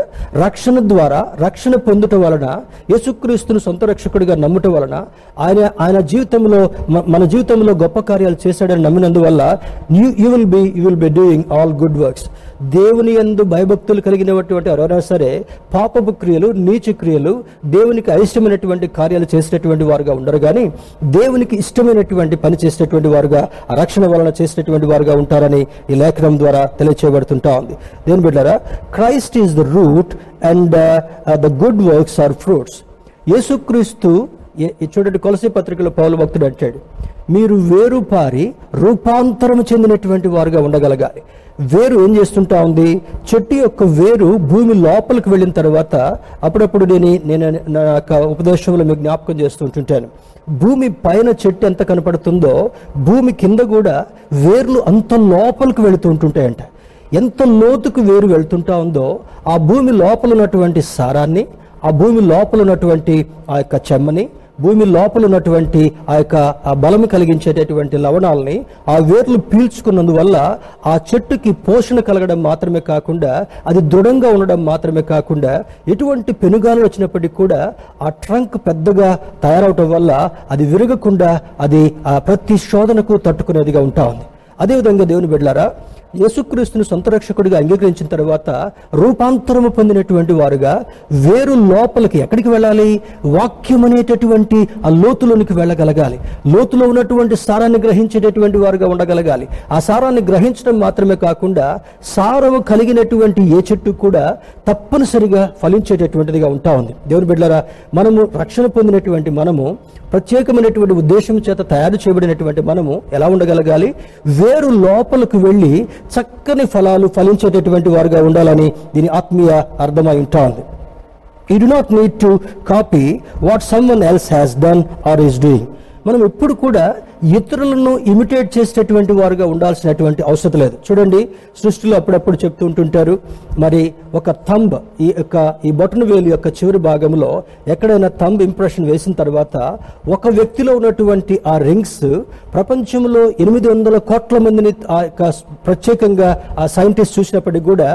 రక్షణ ద్వారా రక్షణ పొందుట వలన యేసుక్రీస్తును సొంత రక్షకుడిగా నమ్ముట వలన ఆయన ఆయన జీవితంలో మన జీవితంలో గొప్ప కార్యాలు చేశాడని నమ్మినందువల్ల you you will be you will be doing all good works దేవుని యందు భయభక్తులు కలిగినటువంటి ఎవరైనా సరే పాపపు క్రియలు నీచ క్రియలు దేవునికి అయిష్టమైనటువంటి కార్యాలు చేసినటువంటి వారుగా ఉండరు కానీ దేవునికి ఇష్టమైనటువంటి పని చేసినటువంటి వారుగా రక్షణ వలన చేసినటువంటి వారుగా ఉంటారని ఈ లేఖనం ద్వారా తెలియచేయబడుతుంటా ఉంది. దేని బిడ్డారా Christ is the root and the good works are fruits యేసుక్రీస్తు చూడండి కొలసి పత్రికలో పౌలు భక్తుడు అంటాడు మీరు వేరుపారి రూపాంతరం చెందినటువంటి వారుగా ఉండగలగాలి. వేరు ఏం చేస్తుంటా ఉంది? చెట్టు యొక్క వేరు భూమి లోపలికి వెళ్ళిన తర్వాత అప్పుడప్పుడు నేను నేను నా యొక్క ఉపదేశంలో మీకు జ్ఞాపకం చేస్తుంటుంటాను భూమి పైన చెట్టు ఎంత కనపడుతుందో భూమి కింద కూడా వేర్లు అంత లోపలికి వెళుతూ ఉంటుంటాయంట. ఎంత లోతుకు వేరు వెళ్తుంటా ఉందో ఆ భూమి లోపల ఉన్నటువంటి సారాన్ని ఆ భూమి లోపల ఉన్నటువంటి ఆ యొక్క చెమ్మని భూమి లోపల ఉన్నటువంటి ఆ యొక్క బలం కలిగించేటటువంటి లవణాలని ఆ వేర్లు పీల్చుకున్నందువల్ల ఆ చెట్టుకి పోషణ కలగడం మాత్రమే కాకుండా అది దృఢంగా ఉండడం మాత్రమే కాకుండా ఎటువంటి పెనుగాలు వచ్చినప్పటికీ కూడా ఆ ట్రంక్ పెద్దగా తయారవటం వల్ల అది విరగకుండా అది ఆ ప్రతి శోధనకు తట్టుకునేదిగా ఉంటా ఉంది. అదేవిధంగా దేవుని బిడ్డారా యేసుక్రీస్తుని సొంత రక్షకుడిగా అంగీకరించిన తర్వాత రూపాంతరము పొందినటువంటి వారుగా వేరు లోపలికి ఎక్కడికి వెళ్ళాలి? వాక్యం అనేటటువంటి ఆ లోతులోనికి వెళ్ళగలగాలి. లోతులో ఉన్నటువంటి సారాన్ని గ్రహించేటటువంటి వారుగా ఉండగలగాలి. ఆ సారాన్ని గ్రహించడం మాత్రమే కాకుండా సారము కలిగినటువంటి ఏ చెట్టు కూడా తప్పనిసరిగా ఫలించేటటువంటిదిగా ఉంటా ఉంది. దేవుని బిడ్డలారా మనము రక్షణ పొందినటువంటి మనము ప్రత్యేకమైనటువంటి ఉద్దేశం చేత తయారు చేయబడినటువంటి మనము ఎలా ఉండగలగాలి? వేరు లోపలికి వెళ్ళి చక్కని ఫలాలు ఫలించేటటువంటి వారుగా ఉండాలని దీని ఆత్మీయ అర్థమై ఉంటుంది. You do not need to copy what someone else has done or is doing మనం ఎప్పుడు కూడా ఇతరులను ఇమిటేట్ చేసేటటువంటి వారుగా ఉండాల్సినటువంటి అవసరం లేదు. చూడండి సృష్టిలో అప్పుడప్పుడు చెప్తూ ఉంటుంటారు మరి ఒక థంబ్ ఈ యొక్క ఈ బొటన వేలు యొక్క చివరి భాగంలో ఎక్కడైనా థంబ్ ఇంప్రెషన్ వేసిన తర్వాత ఒక వ్యక్తిలో ఉన్నటువంటి ఆ రింగ్స్ ప్రపంచంలో ఎనిమిది వందల కోట్ల మందిని ఆ యొక్క ప్రత్యేకంగా ఆ సైంటిస్ట్ చూసినప్పటికీ కూడా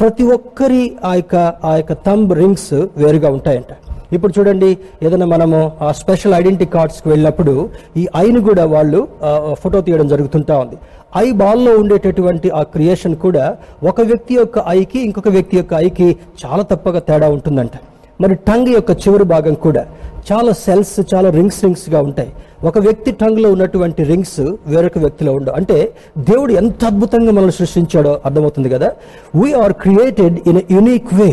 ప్రతి ఒక్కరి ఆ యొక్క ఆ యొక్క థంబ్ రింగ్స్ వేరుగా ఉంటాయంట. ఇప్పుడు చూడండి ఏదైనా మనము ఆ స్పెషల్ ఐడెంటిటీ కార్డ్స్కి వెళ్ళినప్పుడు ఈ ఐని కూడా వాళ్ళు ఫోటో తీయడం జరుగుతుంటా ఉంది. ఐ బాల్లో ఉండేటటువంటి ఆ క్రియేషన్ కూడా ఒక వ్యక్తి యొక్క ఐకి ఇంకొక వ్యక్తి యొక్క ఐకి చాలా తప్పగా తేడా ఉంటుందంట. మరి టంగ్ యొక్క చివరి భాగం కూడా చాలా సెల్స్ చాలా రింగ్స్ రింగ్స్గా ఉంటాయి. ఒక వ్యక్తి టంగ్లో ఉన్నటువంటి రింగ్స్ వేరొక వ్యక్తిలో ఉండవు అంటే దేవుడు ఎంత అద్భుతంగా మనల్ని సృష్టించాడో అర్థమవుతుంది కదా. We are created in unique way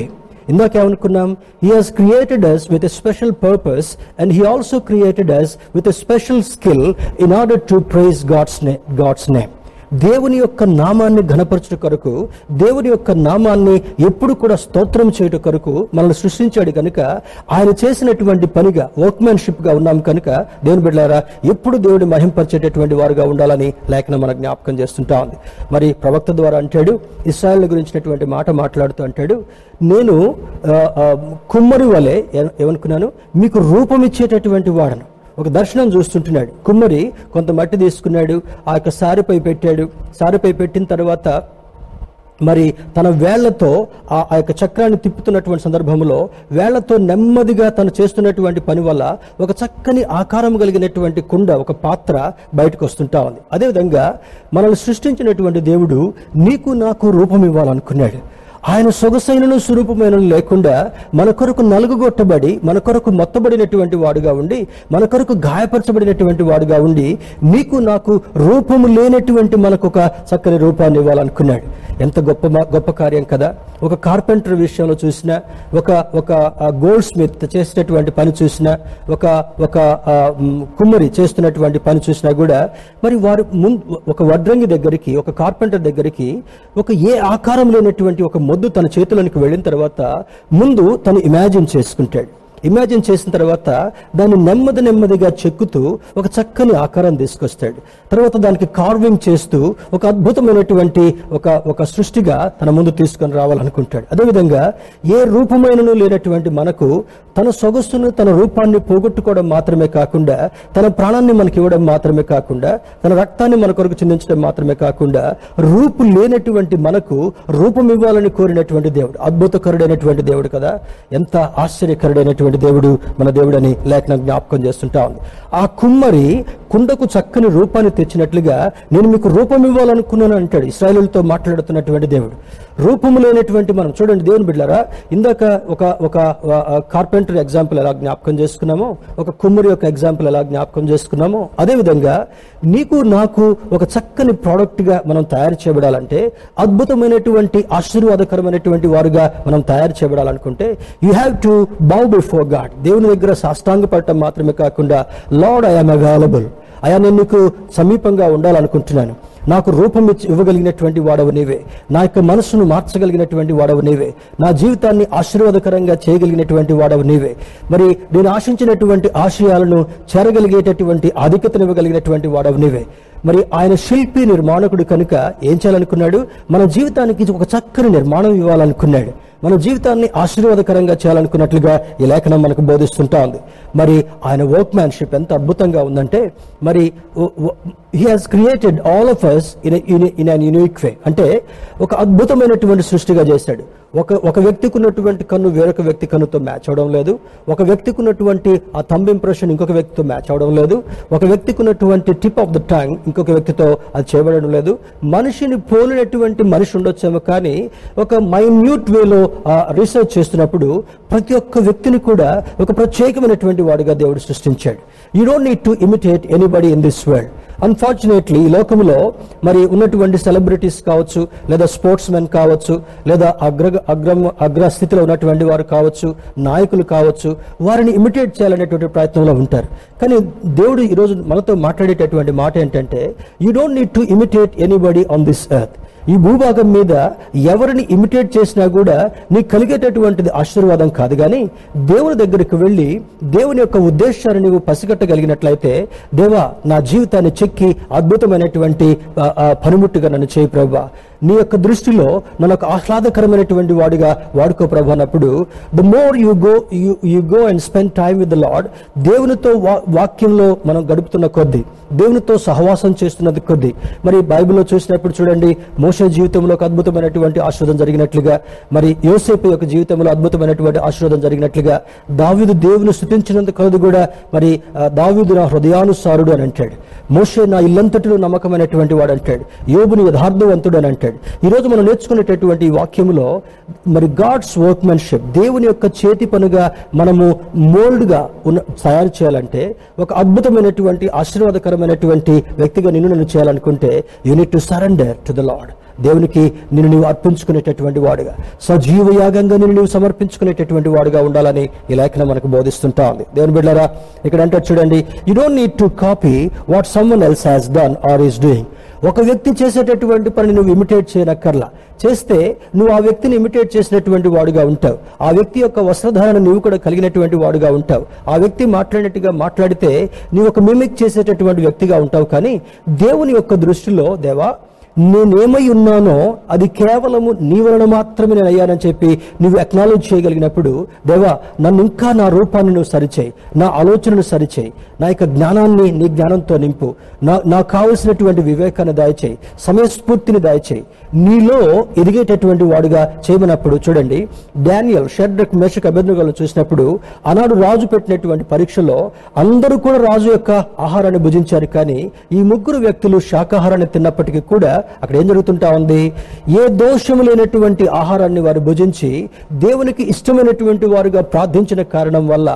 ఇందాక ఏమనుకున్నాం he has created us with a special purpose and he also created us with a special skill in order to praise God's name God's name దేవుని యొక్క నామాన్ని ఘనపరచుట కొరకు దేవుని యొక్క నామాన్ని ఎప్పుడు కూడా స్తోత్రం చేయుట కొరకు మనల్ని సృష్టించాడు కనుక ఆయన చేసినటువంటి పనిగా వర్క్మెన్షిప్గా ఉన్నాం కనుక దేవుని బిడ్డారా ఎప్పుడు దేవుని మహింపరిచేటటువంటి వారుగా ఉండాలని లేఖనం మన జ్ఞాపకం చేస్తుంటా ఉంది. మరి ప్రవక్త ద్వారా అంటాడు ఇస్రాయల్ గురించినటువంటి మాట మాట్లాడుతూ అంటాడు నేను కుమ్మరి వలె ఏమనుకున్నాను? మీకు రూపం ఇచ్చేటటువంటి వాడను. ఒక దర్శనం చూస్తుంటున్నాడు. కుమ్మరి కొంత మట్టి తీసుకున్నాడు. ఆ యొక్క సారిపై పెట్టాడు. సారిపై పెట్టిన తర్వాత మరి తన వేళ్ళతో ఆ ఆ యొక్క చక్రాన్ని తిప్పుతున్నటువంటి సందర్భంలో వేళ్ళతో నెమ్మదిగా తను చేస్తున్నటువంటి పని వల్ల ఒక చక్కని ఆకారం కలిగినటువంటి కుండ ఒక పాత్ర బయటకు వస్తుంటా ఉంది. అదేవిధంగా మనల్ని సృష్టించినటువంటి దేవుడు నీకు నాకు రూపం ఇవ్వాలనుకున్నాడు. ఆయన సొగసైనను స్వరూపమైన లేకుండా మన కొరకు నలుగుగొట్టబడి మన కొరకు మొత్తబడినటువంటి వాడుగా ఉండి మన కొరకు గాయపరచబడినటువంటి వాడుగా ఉండి నీకు నాకు రూపము లేనటువంటి మనకు ఒక చక్కని రూపాన్ని ఇవ్వాలనుకున్నాడు. ఎంత గొప్ప మా- గొప్ప కార్యం కదా. ఒక కార్పెంటర్ విషయంలో చూసినా ఒక ఒక గోల్డ్ స్మిత్ చేసినటువంటి పని చూసినా ఒక ఒక కుమ్మరి చేస్తున్నటువంటి పని చూసినా కూడా మరి వారు ముందు ఒక వడ్రంగి దగ్గరికి ఒక కార్పెంటర్ దగ్గరికి ఒక ఏ ఆకారం లేనటువంటి ఒక మొద్దు తన చేతులకు వెళ్ళిన తర్వాత ముందు తను ఇమాజిన్ చేసుకుంటాడు. ఇమాజిన్ చేసిన తర్వాత దాన్ని నెమ్మది నెమ్మదిగా చెక్కుతూ ఒక చక్కని ఆకారం తీసుకొస్తాడు. తర్వాత దానికి కార్వింగ్ చేస్తూ ఒక అద్భుతమైనటువంటి ఒక ఒక సృష్టిగా తన ముందు తీసుకొని రావాలనుకుంటాడు. అదేవిధంగా ఏ రూపమైనను లేనటువంటి మనకు తన సొగస్సును తన రూపాన్ని పోగొట్టుకోవడం మాత్రమే కాకుండా తన ప్రాణాన్ని మనకి ఇవ్వడం మాత్రమే కాకుండా తన రక్తాన్ని మన కొరకు చెందించడం మాత్రమే కాకుండా రూపు లేనటువంటి మనకు రూపం ఇవ్వాలని కోరినటువంటి దేవుడు అద్భుతకరుడైనటువంటి దేవుడు కదా. ఎంత ఆశ్చర్యకరుడైనటువంటి దేవుడు మన దేవుడని లేఖనం జ్ఞాపకం చేస్తుంటా ఉంది. ఆ కుమ్మరి కుండకు చక్కని రూపాన్ని తెచ్చినట్లుగా నేను మీకు రూపం ఇవ్వాలనుకున్నాను అంటాడు. ఇస్రాయలులతో మాట్లాడుతున్నటువంటి దేవుడు. రూపము లేనటువంటి మనం చూడండి దేవుని బిడ్డారా ఇందాక ఒక ఒక కార్పెంటర్ ఎగ్జాంపుల్ ఎలా జ్ఞాపకం చేసుకున్నామో ఒక కుమ్మరి యొక్క ఎగ్జాంపుల్ ఎలా జ్ఞాపకం చేసుకున్నామో అదేవిధంగా నీకు నాకు ఒక చక్కని ప్రోడక్ట్గా మనం తయారు చేయబడాలంటే అద్భుతమైనటువంటి ఆశీర్వాదకరమైనటువంటి వారుగా మనం తయారు చేయబడాలనుకుంటే you have to bow before God దేవుని దగ్గర సాష్టాంగపడటం మాత్రమే కాకుండా లార్డ్ ఐఎమ్ అవైలబుల్ అయా నేను నీకు సమీపంగా ఉండాలనుకుంటున్నాను. నాకు రూపం ఇచ్చి ఇవ్వగలిగినటువంటి వాడవు నీవే. నా యొక్క మనసును మార్చగలిగినటువంటి వాడవు నీవే. నా జీవితాన్ని ఆశీర్వాదకరంగా చేయగలిగినటువంటి వాడవు నీవే. మరి నేను ఆశించినటువంటి ఆశయాలను చేరగలిగేటటువంటి ఆధిక్యతను ఇవ్వగలిగినటువంటి వాడవు నీవే. మరి ఆయన శిల్పి నిర్మాణకుడు కనుక ఏం చేయాలనుకున్నాడు? మన జీవితానికి ఒక చక్కని నిర్మాణం ఇవ్వాలనుకున్నాడు. మన జీవితాన్ని ఆశీర్వాదకరంగా చేయాలనుకున్నట్లుగా ఈ లేఖనం మనకు బోధిస్తుంటా ఉంది మరి ఆయన వర్క్ మ్యాన్షిప్ ఎంత అద్భుతంగా ఉందంటే మరి he has created all of us in in an unique way అంటే ఒక అద్భుతమైనటువంటి సృష్టిగా చేశాడు. ఒక ఒక వ్యక్తికి ఉన్నటువంటి కన్ను వేరొక వ్యక్తి కన్నుతో మ్యాచ్ అవడం లేదు. ఒక వ్యక్తికి ఉన్నటువంటి ఆ థంబ్ ఇంప్రెషన్ ఇంకొక వ్యక్తితో మ్యాచ్ అవడం లేదు. ఒక వ్యక్తికి ఉన్నటువంటి టిప్ ఆఫ్ ద టంగ్ ఇంకొక వ్యక్తితో అది చేయబడడం లేదు. మనిషిని పోలినటువంటి మనిషి ఉండొచ్చేమో కానీ ఒక మైన్యూట్ వేలో రీసెర్చ్ చేస్తున్నప్పుడు ప్రతి ఒక్క వ్యక్తిని కూడా ఒక ప్రత్యేకమైనటువంటి వాడిగా దేవుడు సృష్టించాడు. You don't need to imitate anybody in this world unfortunately ఈ లోకంలో మరి ఉన్నటువంటి సెలబ్రిటీస్ కావచ్చు లేదా స్పోర్ట్స్ మెన్ కావచ్చు లేదా అగ్ర అగ్ర అగ్రస్థితిలో ఉన్నటువంటి వారు కావచ్చు నాయకులు కావచ్చు వారిని ఇమిటేట్ చేయాలనేటువంటి ప్రయత్నంలో ఉంటారు. కానీ దేవుడు ఈరోజు మనతో మాట్లాడేటటువంటి మాట ఏంటంటే you don't need to imitate anybody on this earth ఈ భూభాగం మీద ఎవరిని ఇమిటేట్ చేసినా కూడా నీకు కలిగేటటువంటిది ఆశీర్వాదం కాదు కానీ దేవుని దగ్గరికి వెళ్ళి దేవుని యొక్క ఉద్దేశాన్ని నువ్వు పసిగట్టగలిగినట్లయితే దేవా నా జీవితాన్ని చెక్కి అద్భుతమైనటువంటి పనిముట్టుగా నన్ను చేయి ప్రభా. నీ యొక్క దృష్టిలో మనకు ఆహ్లాదకరమైనటువంటి వాడిగా వాడుకో ప్రభు అన్నప్పుడు the more you go you go and spend time with the Lord దేవునితో వా- వాక్యంలో మనం గడుపుతున్న కొద్దీ దేవునితో సహవాసం చేస్తున్నది కొద్దీ మరి బైబిల్లో చూసినప్పుడు చూడండి మోసే జీవితంలో ఒక అద్భుతమైనటువంటి ఆశీర్వాదం జరిగినట్లుగా మరి యోసేపు యొక్క జీవితంలో అద్భుతమైనటువంటి ఆశీర్వాదం జరిగినట్లుగా దావిదు దేవుని స్థుతించినందు కొద్ది కూడా మరి దావిదు నా హృదయానుసారుడు అని అంటాడు. మోషే నా ఇల్లంతటిలో నమ్మకమైనటువంటి వాడు అంటాడు. యోబుని యథార్థవంతుడు అని అంటాడు. ఈ రోజు మనం నేర్చుకునేటటువంటి వాక్యంలో వాక్యములో మరి గాడ్స్ వర్క్మెన్షిప్ దేవుని యొక్క చేతి పనుగా మనము మోల్డ్గా ఉన్న తయారు చేయాలంటే ఒక అద్భుతమైనటువంటి ఆశీర్వాదకరమైనటువంటి వ్యక్తిగా నిన్ను నన్ను చేయాలనుకుంటే you need to surrender to the Lord దేవునికి నిన్ను నీవు అర్పించుకునేటటువంటి వాడుగా సజీవ యాగంగా నిన్ను నీవు సమర్పించుకునేటటువంటి వాడుగా ఉండాలని ఈ లేఖనం మనకు బోధిస్తుంటా ఉంది. దేవుని బిడ్డారా ఇక్కడ అంటే చూడండి you don't need to copy what someone else has done or is doing ఒక వ్యక్తి చేసేటటువంటి పని నువ్వు ఇమిటేట్ చేయనక్కర్లా. చేస్తే నువ్వు ఆ వ్యక్తిని ఇమిటేట్ చేసినటువంటి వాడుగా ఉంటావు. ఆ వ్యక్తి యొక్క వస్త్రధారణ నువ్వు కూడా కలిగినటువంటి వాడుగా ఉంటావు. ఆ వ్యక్తి మాట్లాడినట్టుగా మాట్లాడితే నీవు ఒక మిమిక్ చేసేటటువంటి వ్యక్తిగా ఉంటావు. కానీ దేవుని యొక్క దృష్టిలో దేవా నేనేమై ఉన్నానో అది కేవలము నీ వలన మాత్రమే నేను అయ్యానని చెప్పి నువ్వు అక్నాలెడ్జ్ చేయగలిగినప్పుడు దేవా నన్ను ఇంకా నా రూపాన్ని నువ్వు సరిచేయి నా ఆలోచనను సరిచేయి నా యొక్క జ్ఞానాన్ని నీ జ్ఞానంతో నింపు నా నాకు కావలసినటువంటి వివేకాన్ని దయచేయి సమయస్ఫూర్తిని దయచేయి. నీలో ఎదిగేటటువంటి వాడుగా చేయమన్నప్పుడు చూడండి డానియల్ షెడ్రక్ మేషక్ అభ్యర్థులను చూసినప్పుడు ఆనాడు రాజు పెట్టినటువంటి పరీక్షలో అందరూ కూడా రాజు యొక్క ఆహారాన్ని భుజించారు కానీ ఈ ముగ్గురు వ్యక్తులు శాకాహారాన్ని తిన్నప్పటికీ కూడా అక్కడ ఏం జరుగుతుంటా ఉంది? ఏ దోషము లేనటువంటి ఆహారాన్ని వారు భుజించి దేవునికి ఇష్టమైనటువంటి వారుగా ప్రార్థించిన కారణం వల్ల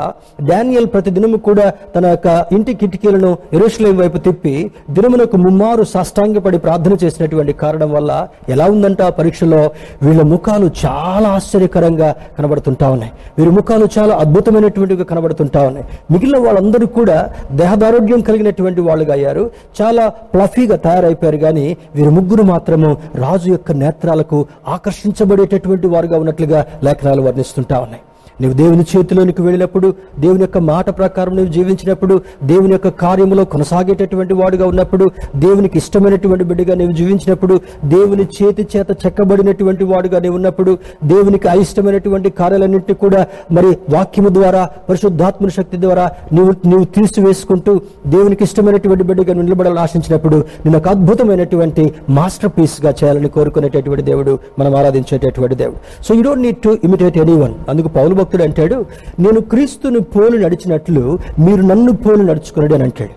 డానియల్ ప్రతి దినము కూడా తన యొక్క ఇంటి కిటికీలను ఎరుషులేం వైపు తిప్పి దినమునకు ముమ్మారు సాష్టాంగపడి ప్రార్థన చేసినటువంటి కారణం వల్ల ఎలా ఉందంట పరీక్షలో? వీళ్ళ ముఖాలు చాలా ఆశ్చర్యకరంగా కనబడుతుంటా ఉన్నాయి. వీరి ముఖాలు చాలా అద్భుతమైనటువంటివి కనబడుతుంటా ఉన్నాయి. మిగిలిన వాళ్ళందరూ కూడా దేహదారోగ్యం కలిగినటువంటి వాళ్ళుగా అయ్యారు. చాలా ప్లఫీగా తయారైపోయారు. కానీ వీరి ముగ్గురు మాత్రము రాజు యొక్క నేత్రాలకు ఆకర్షించబడేటటువంటి వారుగా ఉన్నట్లుగా లేఖనాలు వర్ణిస్తుంటా ఉన్నాయి. నువ్వు దేవుని చేతిలోనికి వెళ్ళినప్పుడు దేవుని యొక్క మాట ప్రకారం నువ్వు జీవించినప్పుడు దేవుని యొక్క కార్యములో కొనసాగేటటువంటి వాడుగా ఉన్నప్పుడు దేవునికి ఇష్టమైనటువంటి బిడ్డగా నువ్వు జీవించినప్పుడు దేవుని చేతి చేత చెక్కబడినటువంటి వాడుగా నీవు ఉన్నప్పుడు దేవునికి అయిష్టమైనటువంటి కార్యాలన్నింటినీ కూడా మరి వాక్యము ద్వారా పరిశుద్ధాత్మ శక్తి ద్వారా నీవు నువ్వు తీసివేసుకుంటూ దేవునికి ఇష్టమైనటువంటి బిడ్డగా నువ్వు నిలబడాలని ఆశించినప్పుడు నేను ఒక అద్భుతమైనటువంటి మాస్టర్ పీస్గా చేయాలని కోరుకునేటటువంటి దేవుడు మనం ఆరాధించేటటువంటి దేవుడు. So you don't need to imitate anyone అందుకు పౌలు భక్తుడు అంటాడు నేను క్రీస్తుని పోలు నడిచినట్లు మీరు నన్ను పోలు నడుచుకున్నాడు అని అంటాడు.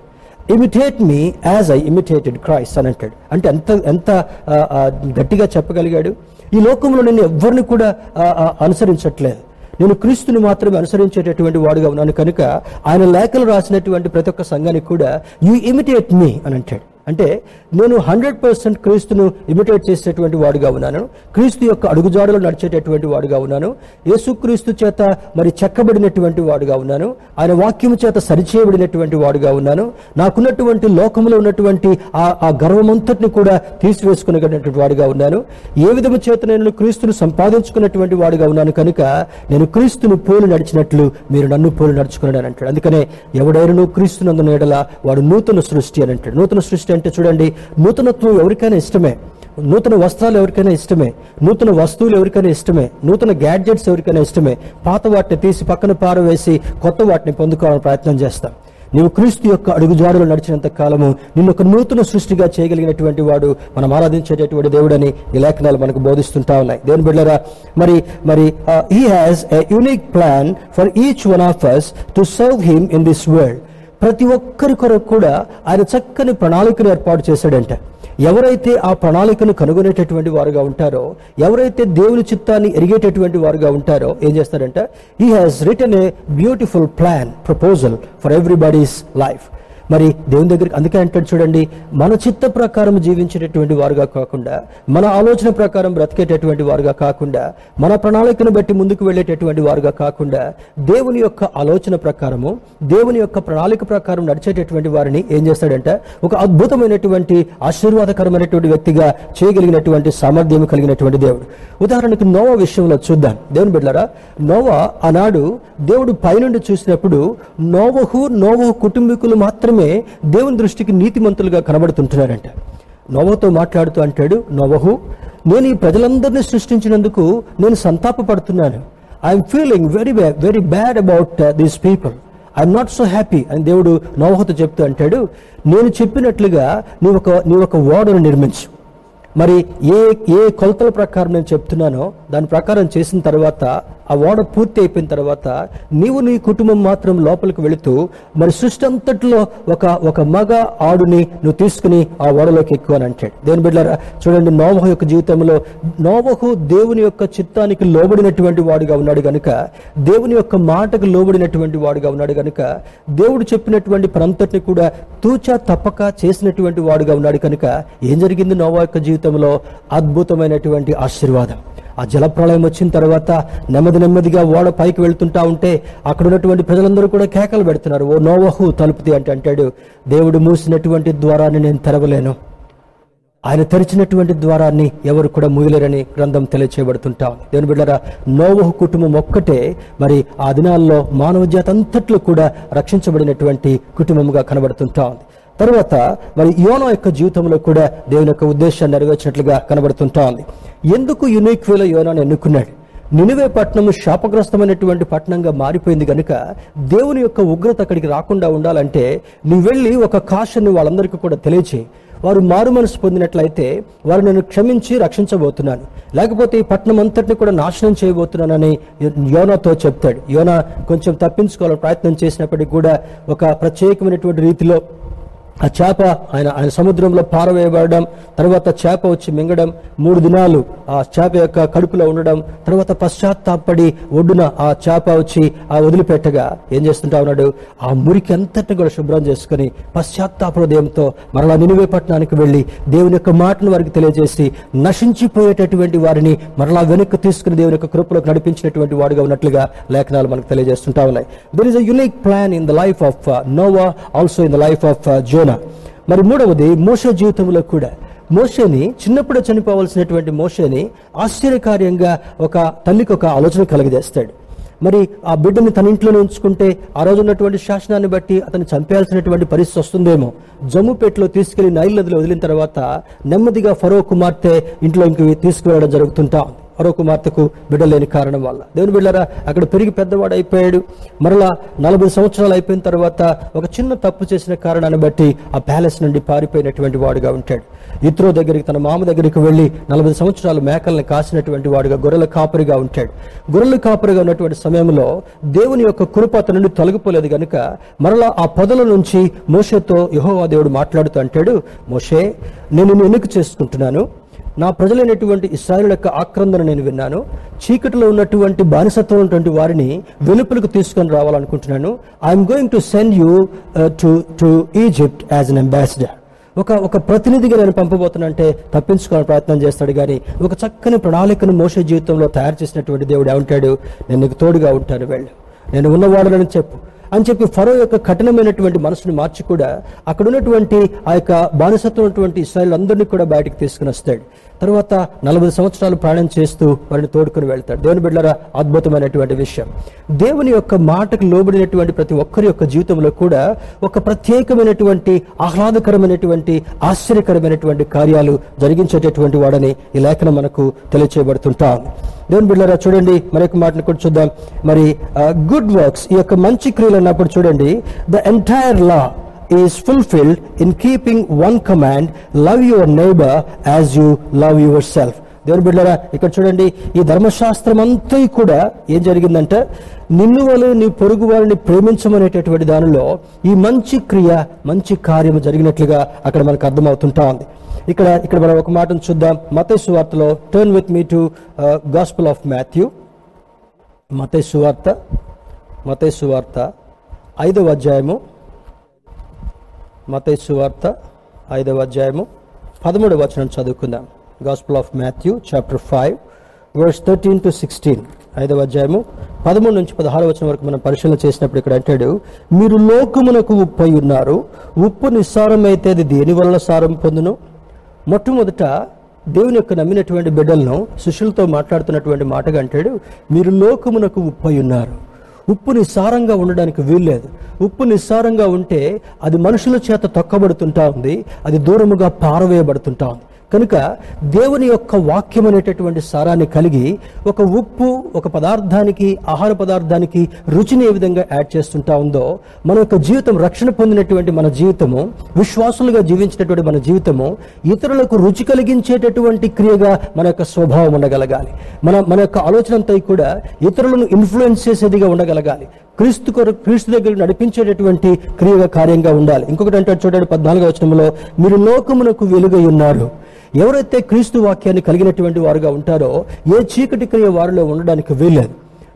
Imitate me as I imitated Christ అని అంటాడు. అంటే ఎంత ఎంత గట్టిగా చెప్పగలిగాడు? ఈ లోకంలో నేను ఎవరిని కూడా అనుసరించట్లేదు. నేను క్రీస్తుని మాత్రమే అనుసరించేటటువంటి వాడుగా ఉన్నాను. కనుక ఆయన లేఖలు రాసినటువంటి ప్రతి ఒక్క సంఘానికి కూడా యూ ఇమిటేట్ మీ అని అంటాడు. అంటే నేను హండ్రెడ్ పర్సెంట్ క్రీస్తును ఇమిటేట్ చేసేటువంటి వాడుగా ఉన్నాను. క్రీస్తు యొక్క అడుగుజాడలో నడిచేటటువంటి వాడుగా ఉన్నాను. యేసుక్రీస్తు చేత మరి చెక్కబడినటువంటి వాడుగా ఉన్నాను. ఆయన వాక్యం చేత సరిచేయబడినటువంటి వాడుగా ఉన్నాను. నాకున్నటువంటి లోకంలో ఉన్నటువంటి ఆ ఆ గర్వమంతటిని కూడా తీసివేసుకునేటువంటి వాడుగా ఉన్నాను. ఏ విధము చేత నేను క్రీస్తును సంపాదించుకున్నటువంటి వాడుగా ఉన్నాను కనుక నేను క్రీస్తును పోలు నడిచినట్లు మీరు నన్ను పోలు నడుచుకున్నాడు అంటాడు అందుకనే ఎవడైనా క్రీస్తునందున ఎడల వాడు నూతన సృష్టి అని అంటాడు. నూతన సృష్టి అంటే చూడండి నూతనత్వం ఎవరికైనా ఇష్టమే. నూతన వస్త్రాలు ఎవరికైనా ఇష్టమే. నూతన వస్తువులు ఎవరికైనా ఇష్టమే. నూతన గ్యాడ్జెట్స్ ఎవరికైనా ఇష్టమే. పాత వాటిని తీసి పక్కన పారవేసి కొత్త వాటిని పొందుకోవాలని ప్రయత్నం చేస్తాం. నీవు క్రీస్తు యొక్క అడుగుజాడలో నడిచినంత కాలము నిన్ను ఒక నూతన సృష్టిగా చేయగలిగినటువంటి వాడు మనం ఆరాధించేటటువంటి దేవుడని ఈ లేఖనాలు మనకు బోధిస్తుంటా ఉన్నాయి. దేని బిడ్డరా మరి మరి he has a unique plan for each one of us to serve him in this world ప్రతి ఒక్కరి కొరకు కూడా ఆయన చక్కని ప్రణాళికను ఏర్పాటు చేశాడంట. ఎవరైతే ఆ ప్రణాళికను కనుగొనేటటువంటి వారుగా ఉంటారో ఎవరైతే దేవుని చిత్తాన్ని ఎరిగేటటువంటి వారుగా ఉంటారో ఏం చేస్తారంటే? He has written a beautiful plan proposal for everybody's life మరి దేవుని దగ్గరికి అందుకే అంటాడు చూడండి మన చిత్త ప్రకారం జీవించేటటువంటి వారుగా కాకుండా మన ఆలోచన ప్రకారం బ్రతికేటటువంటి వారుగా కాకుండా మన ప్రణాళికను బట్టి ముందుకు వెళ్ళేటటువంటి వారుగా కాకుండా దేవుని యొక్క ఆలోచన ప్రకారము దేవుని యొక్క ప్రణాళిక ప్రకారం నడిచేటటువంటి వారిని ఏం చేస్తాడంటే ఒక అద్భుతమైనటువంటి ఆశీర్వాదకరమైనటువంటి వ్యక్తిగా చేయగలిగినటువంటి సామర్థ్యం కలిగినటువంటి దేవుడు. ఉదాహరణకు నోవా విషయంలో చూద్దాం. దేవుని బిడ్డారా నోవా ఆనాడు దేవుడు పైనుండి చూసినప్పుడు నోవహు నోవహు కుటుంబీకులు మాత్రమే దేవుని దృష్టికి నీతిమంతులుగా కనబడుతుంటున్నారంట. నోవతో మాట్లాడుతూ అంటాడు నోవహు నేను ఈ ప్రజలందరినీ సృష్టించినందుకు నేను సంతాపపడుతున్నాను I'm feeling very very bad about these people I'm not so happy అని దేవుడు నోవహతో చెప్తూ అంటాడు నేను చెప్పినట్లుగా నీవు ఒక నీ ఒక ఓడను నిర్మించు. మరి ఏ ఏ కొలతల ప్రకారం నేను చెప్తున్నానో దాని ప్రకారం చేసిన తర్వాత ఆ ఓడ పూర్తి అయిపోయిన తర్వాత నీవు నీ కుటుంబం మాత్రం లోపలికి వెళుతూ మరి సృష్టి అంతట్లో ఒక ఒక మగ ఆడుని నువ్వు తీసుకుని ఆ ఓడలోకి ఎక్కువ అని అంటాడు. దేని బిడ్డారా చూడండి నోవహు యొక్క జీవితంలో నోవహు దేవుని యొక్క చిత్తానికి లోబడినటువంటి వాడుగా ఉన్నాడు గనుక దేవుని యొక్క మాటకు లోబడినటువంటి వాడుగా ఉన్నాడు గనుక దేవుడు చెప్పినటువంటి పనంతటిని కూడా తూచా తప్పక చేసినటువంటి వాడుగా ఉన్నాడు కనుక ఏం జరిగింది నోవా యొక్క జీవితంలో? అద్భుతమైనటువంటి ఆశీర్వాదం. ఆ జలప్రళయం వచ్చిన తర్వాత నెమ్మది నెమ్మదిగా ఓడ పైకి వెళ్తుంటా ఉంటే అక్కడ ఉన్నటువంటి ప్రజలందరూ కూడా కేకలు పెడుతున్నారు. ఓ నోవహు తలుపుది అంటే అంటాడు. దేవుడు మూసినటువంటి ద్వారాన్ని నేను తెరవలేను. ఆయన తెరిచినటువంటి ద్వారాన్ని ఎవరు కూడా మూయలేరని గ్రంథం తెలియచేయబడుతుంటా దేవుని బిడ్డరా నోవహు కుటుంబం ఒక్కటే మరి ఆ దినాల్లో మానవ జాతి అంతట్లో కూడా రక్షించబడినటువంటి కుటుంబముగా కనబడుతుంటా ఉంది. తర్వాత మరి యోనో యొక్క జీవితంలో కూడా దేవుని యొక్క ఉద్దేశాన్ని నెరవేర్చినట్లుగా కనబడుతుంటా ఉంది ఎందుకు యునిక్ వేలో యోనాను ఎన్నుకున్నాడు? నినివే పట్టణము శాపగ్రస్తమైనటువంటి పట్టణంగా మారిపోయింది కనుక దేవుని యొక్క ఉగ్రత అక్కడికి రాకుండా ఉండాలంటే నువ్వు వెళ్ళి ఒక కాషన్ని వాళ్ళందరికీ కూడా తెలియచేయి. వారు మారు మనసు పొందినట్లయితే వారు నన్ను క్షమించి రక్షించబోతున్నాను. లేకపోతే ఈ పట్టణం అంతటిని కూడా నాశనం చేయబోతున్నానని యోనాతో చెప్తాడు. యోనా కొంచెం తప్పించుకోవాలని ప్రయత్నం చేసినప్పటికీ కూడా ఒక ప్రత్యేకమైనటువంటి రీతిలో ఆ చేప ఆయన ఆయన సముద్రంలో పారవేయబడడం తర్వాత చేప వచ్చి మింగడం మూడు దినాలు ఆ చేప యొక్క కడుపులో ఉండడం తర్వాత పశ్చాత్తాపడి ఒడ్డున ఆ చేప వచ్చి ఆ వదిలిపెట్టగా ఏం చేస్తుంటా ఉన్నాడు? ఆ మురికి అంతటిని కూడా శుభ్రం చేసుకుని పశ్చాత్తాప హృదయంతో మరలా నినివే పట్టణానికి వెళ్ళి దేవుని యొక్క మాటను వారికి తెలియజేసి నశించిపోయేటటువంటి వారిని మరలా వెనక్కి తీసుకుని దేవుని యొక్క కృపలోకి నడిపించినటువంటి వాడుగా ఉన్నట్లుగా లేఖనాలు మనకు తెలియజేస్తుంటా ఉన్నాయి. There is a unique plan in the life of Noah also in the life of Jo Jonah మరి మూడవది మోష జీవితంలో కూడా. మోషేని చిన్నప్పుడు చనిపోవలసినటువంటి మోషేని ఆశ్చర్యకార్యంగా ఒక తల్లికి ఒక ఆలోచన కలగజేస్తాడు. మరి ఆ బిడ్డని తన ఇంట్లోనే ఉంచుకుంటే ఆ రోజు ఉన్నటువంటి శాసనాన్ని బట్టి అతను చంపేయాల్సినటువంటి పరిస్థితి వస్తుందేమో. జమ్ముపేటలో తీసుకెళ్ళి నైల్ నదిలో వదిలిన తర్వాత నెమ్మదిగా ఫరో కుమార్తె ఇంట్లోకి తీసుకువెళ్ళడం జరుగుతుంటా ఉంది. మరో కుమార్తెకు బిడ్డలేని కారణం వల్ల. దేవుని బిడ్డరా అక్కడ పెరిగి పెద్దవాడు అయిపోయాడు. మరలా నలభై సంవత్సరాలు అయిపోయిన తర్వాత ఒక చిన్న తప్పు చేసిన కారణాన్ని బట్టి ఆ ప్యాలెస్ నుండి పారిపోయినటువంటి వాడుగా ఉంటాడు. ఇత్రో దగ్గరికి తన మామ దగ్గరికి వెళ్ళి నలభై సంవత్సరాలు మేకల్ని కాసినటువంటి వాడుగా గొర్రెల కాపరిగా ఉంటాడు. గొర్రెల కాపరిగా ఉన్నటువంటి సమయంలో దేవుని యొక్క కృప నుండి తొలగిపోలేదు గనుక మరలా ఆ పొదల నుంచి మోషేతో యహోవా దేవుడు మాట్లాడుతూ అంటాడు మోషే నేను ఎన్నిక చేసుకుంటున్నాను? నా ప్రజలైనటువంటి ఇస్రాయిల్ యొక్క ఆక్రందన నేను విన్నాను. చీకటిలో ఉన్నటువంటి బానిసత్వం ఉన్నటువంటి వారిని వెలుపలకు తీసుకొని రావాలనుకుంటున్నాను. I'm going to send you to to Egypt as an ambassador ఒక ఒక ప్రతినిధిగా నేను పంపబోతున్నంటే తప్పించుకోవాలని ప్రయత్నం చేస్తాడు కానీ ఒక చక్కని ప్రణాళికను మోసే జీవితంలో తయారు చేసినటువంటి దేవుడు ఏమంటాడు? నేను నీకు తోడుగా ఉంటాను వెళ్ళు. నేను ఉన్నవాడు చెప్పు. అని చెప్పి ఫరో యొక్క కఠినమైనటువంటి మనసుని మార్చి కూడా అక్కడ ఉన్నటువంటి ఆ యొక్క బానిసత్వం ఉన్నటువంటి ఇస్రాయల్ అందరినీ కూడా బయటకు తీసుకుని వస్తాడు. తర్వాత నలభై సంవత్సరాలు ప్రయాణం చేస్తూ వారిని తోడుకుని వెళ్తాడు. దేవుని బిడ్డరా అద్భుతమైనటువంటి విషయం. దేవుని యొక్క మాటకు లోబడినటువంటి ప్రతి ఒక్కరి యొక్క జీవితంలో కూడా ఒక ప్రత్యేకమైనటువంటి ఆహ్లాదకరమైనటువంటి ఆశ్చర్యకరమైనటువంటి కార్యాలు జరిగించేటటువంటి వాడని ఈ లేఖనం మనకు తెలియచేయబడుతుంటాం. దేవుని బిడ్డరా చూడండి మరొక మాటను కూడా చూద్దాం. మరి గుడ్ వర్క్స్ ఈ యొక్క మంచి క్రియలు అన్నప్పుడు చూడండి the entire law is fulfilled in keeping one command love your neighbour as you love yourself దేవుని బిడ్డరా ఇక్కడ చూడండి ఈ ధర్మశాస్త్రం అంతా కూడా ఏం జరిగిందంటే నిన్ను వాళ్ళు నీ పొరుగు వారిని ప్రేమించమనేటటువంటి దానిలో ఈ మంచి క్రియ మంచి కార్యము జరిగినట్లుగా అక్కడ మనకు అర్థమవుతుంటా ఉంది. ఇక్కడ ఇక్కడ మనం ఒక మాటను చూద్దాం. మతై సువార్తలో turn with me to gospel of Matthew మతేసు వార్త మతేసు సువార్త ఐదవ అధ్యాయము. మతై సువార్త ఐదవ అధ్యాయము. పదమూడవ వచనం చదువుకుందాం. Gospel of Matthew chapter five verse thirteen to sixteen ఐదవ అధ్యాయము. పదమూడు నుంచి పదహారు వచనం వరకు మనం పరిశీలన చేసినప్పుడు ఇక్కడ అంటాడు మీరు లోకమునకు ఉప్పై ఉన్నారు. ఉప్పు నిస్సారమైతే అది దేని వలన సారం పొందును? మొట్టమొదట దేవుని యొక్క నమ్మినటువంటి బిడ్డలను శిష్యులతో మాట్లాడుతున్నటువంటి మాటగా అంటాడు మీరు లోకమునకు ఉప్పై ఉన్నారు. ఉప్పు నిస్సారంగా ఉండడానికి వీల్లేదు. ఉప్పు నిస్సారంగా ఉంటే అది మనుషుల చేత తొక్కబడుతుంటా ఉంది అది దూరముగా పారవేయబడుతుంటా ఉంది. కనుక దేవుని యొక్క వాక్యం అనేటటువంటి సారాన్ని కలిగి ఒక ఉప్పు ఒక పదార్థానికి ఆహార పదార్థానికి రుచిని ఏ విధంగా యాడ్ చేస్తుంటా ఉందో మన యొక్క జీవితం రక్షణ పొందినటువంటి మన జీవితము విశ్వాసులుగా జీవించినటువంటి మన జీవితము ఇతరులకు రుచి కలిగించేటటువంటి క్రియగా మన యొక్క స్వభావం ఉండగలగాలి. మన మన యొక్క ఆలోచన అంతా కూడా ఇతరులను ఇన్ఫ్లుయెన్స్ చేసేదిగా ఉండగలగాలి. క్రీస్తు కొరకు క్రీస్తు దగ్గర నడిపించేటటువంటి క్రియగా కార్యంగా ఉండాలి. ఇంకొకటి అంటే చూడండి పద్నాలుగో వచనంలో మీరు లోకమునకు వెలుగై ఉన్నారు. ఎవరైతే క్రీస్తు వాక్యాన్ని కలిగినటువంటి వారుగా ఉంటారో ఏ చీకటి క్రియ వారిలో ఉండడానికి వీల్లేదు.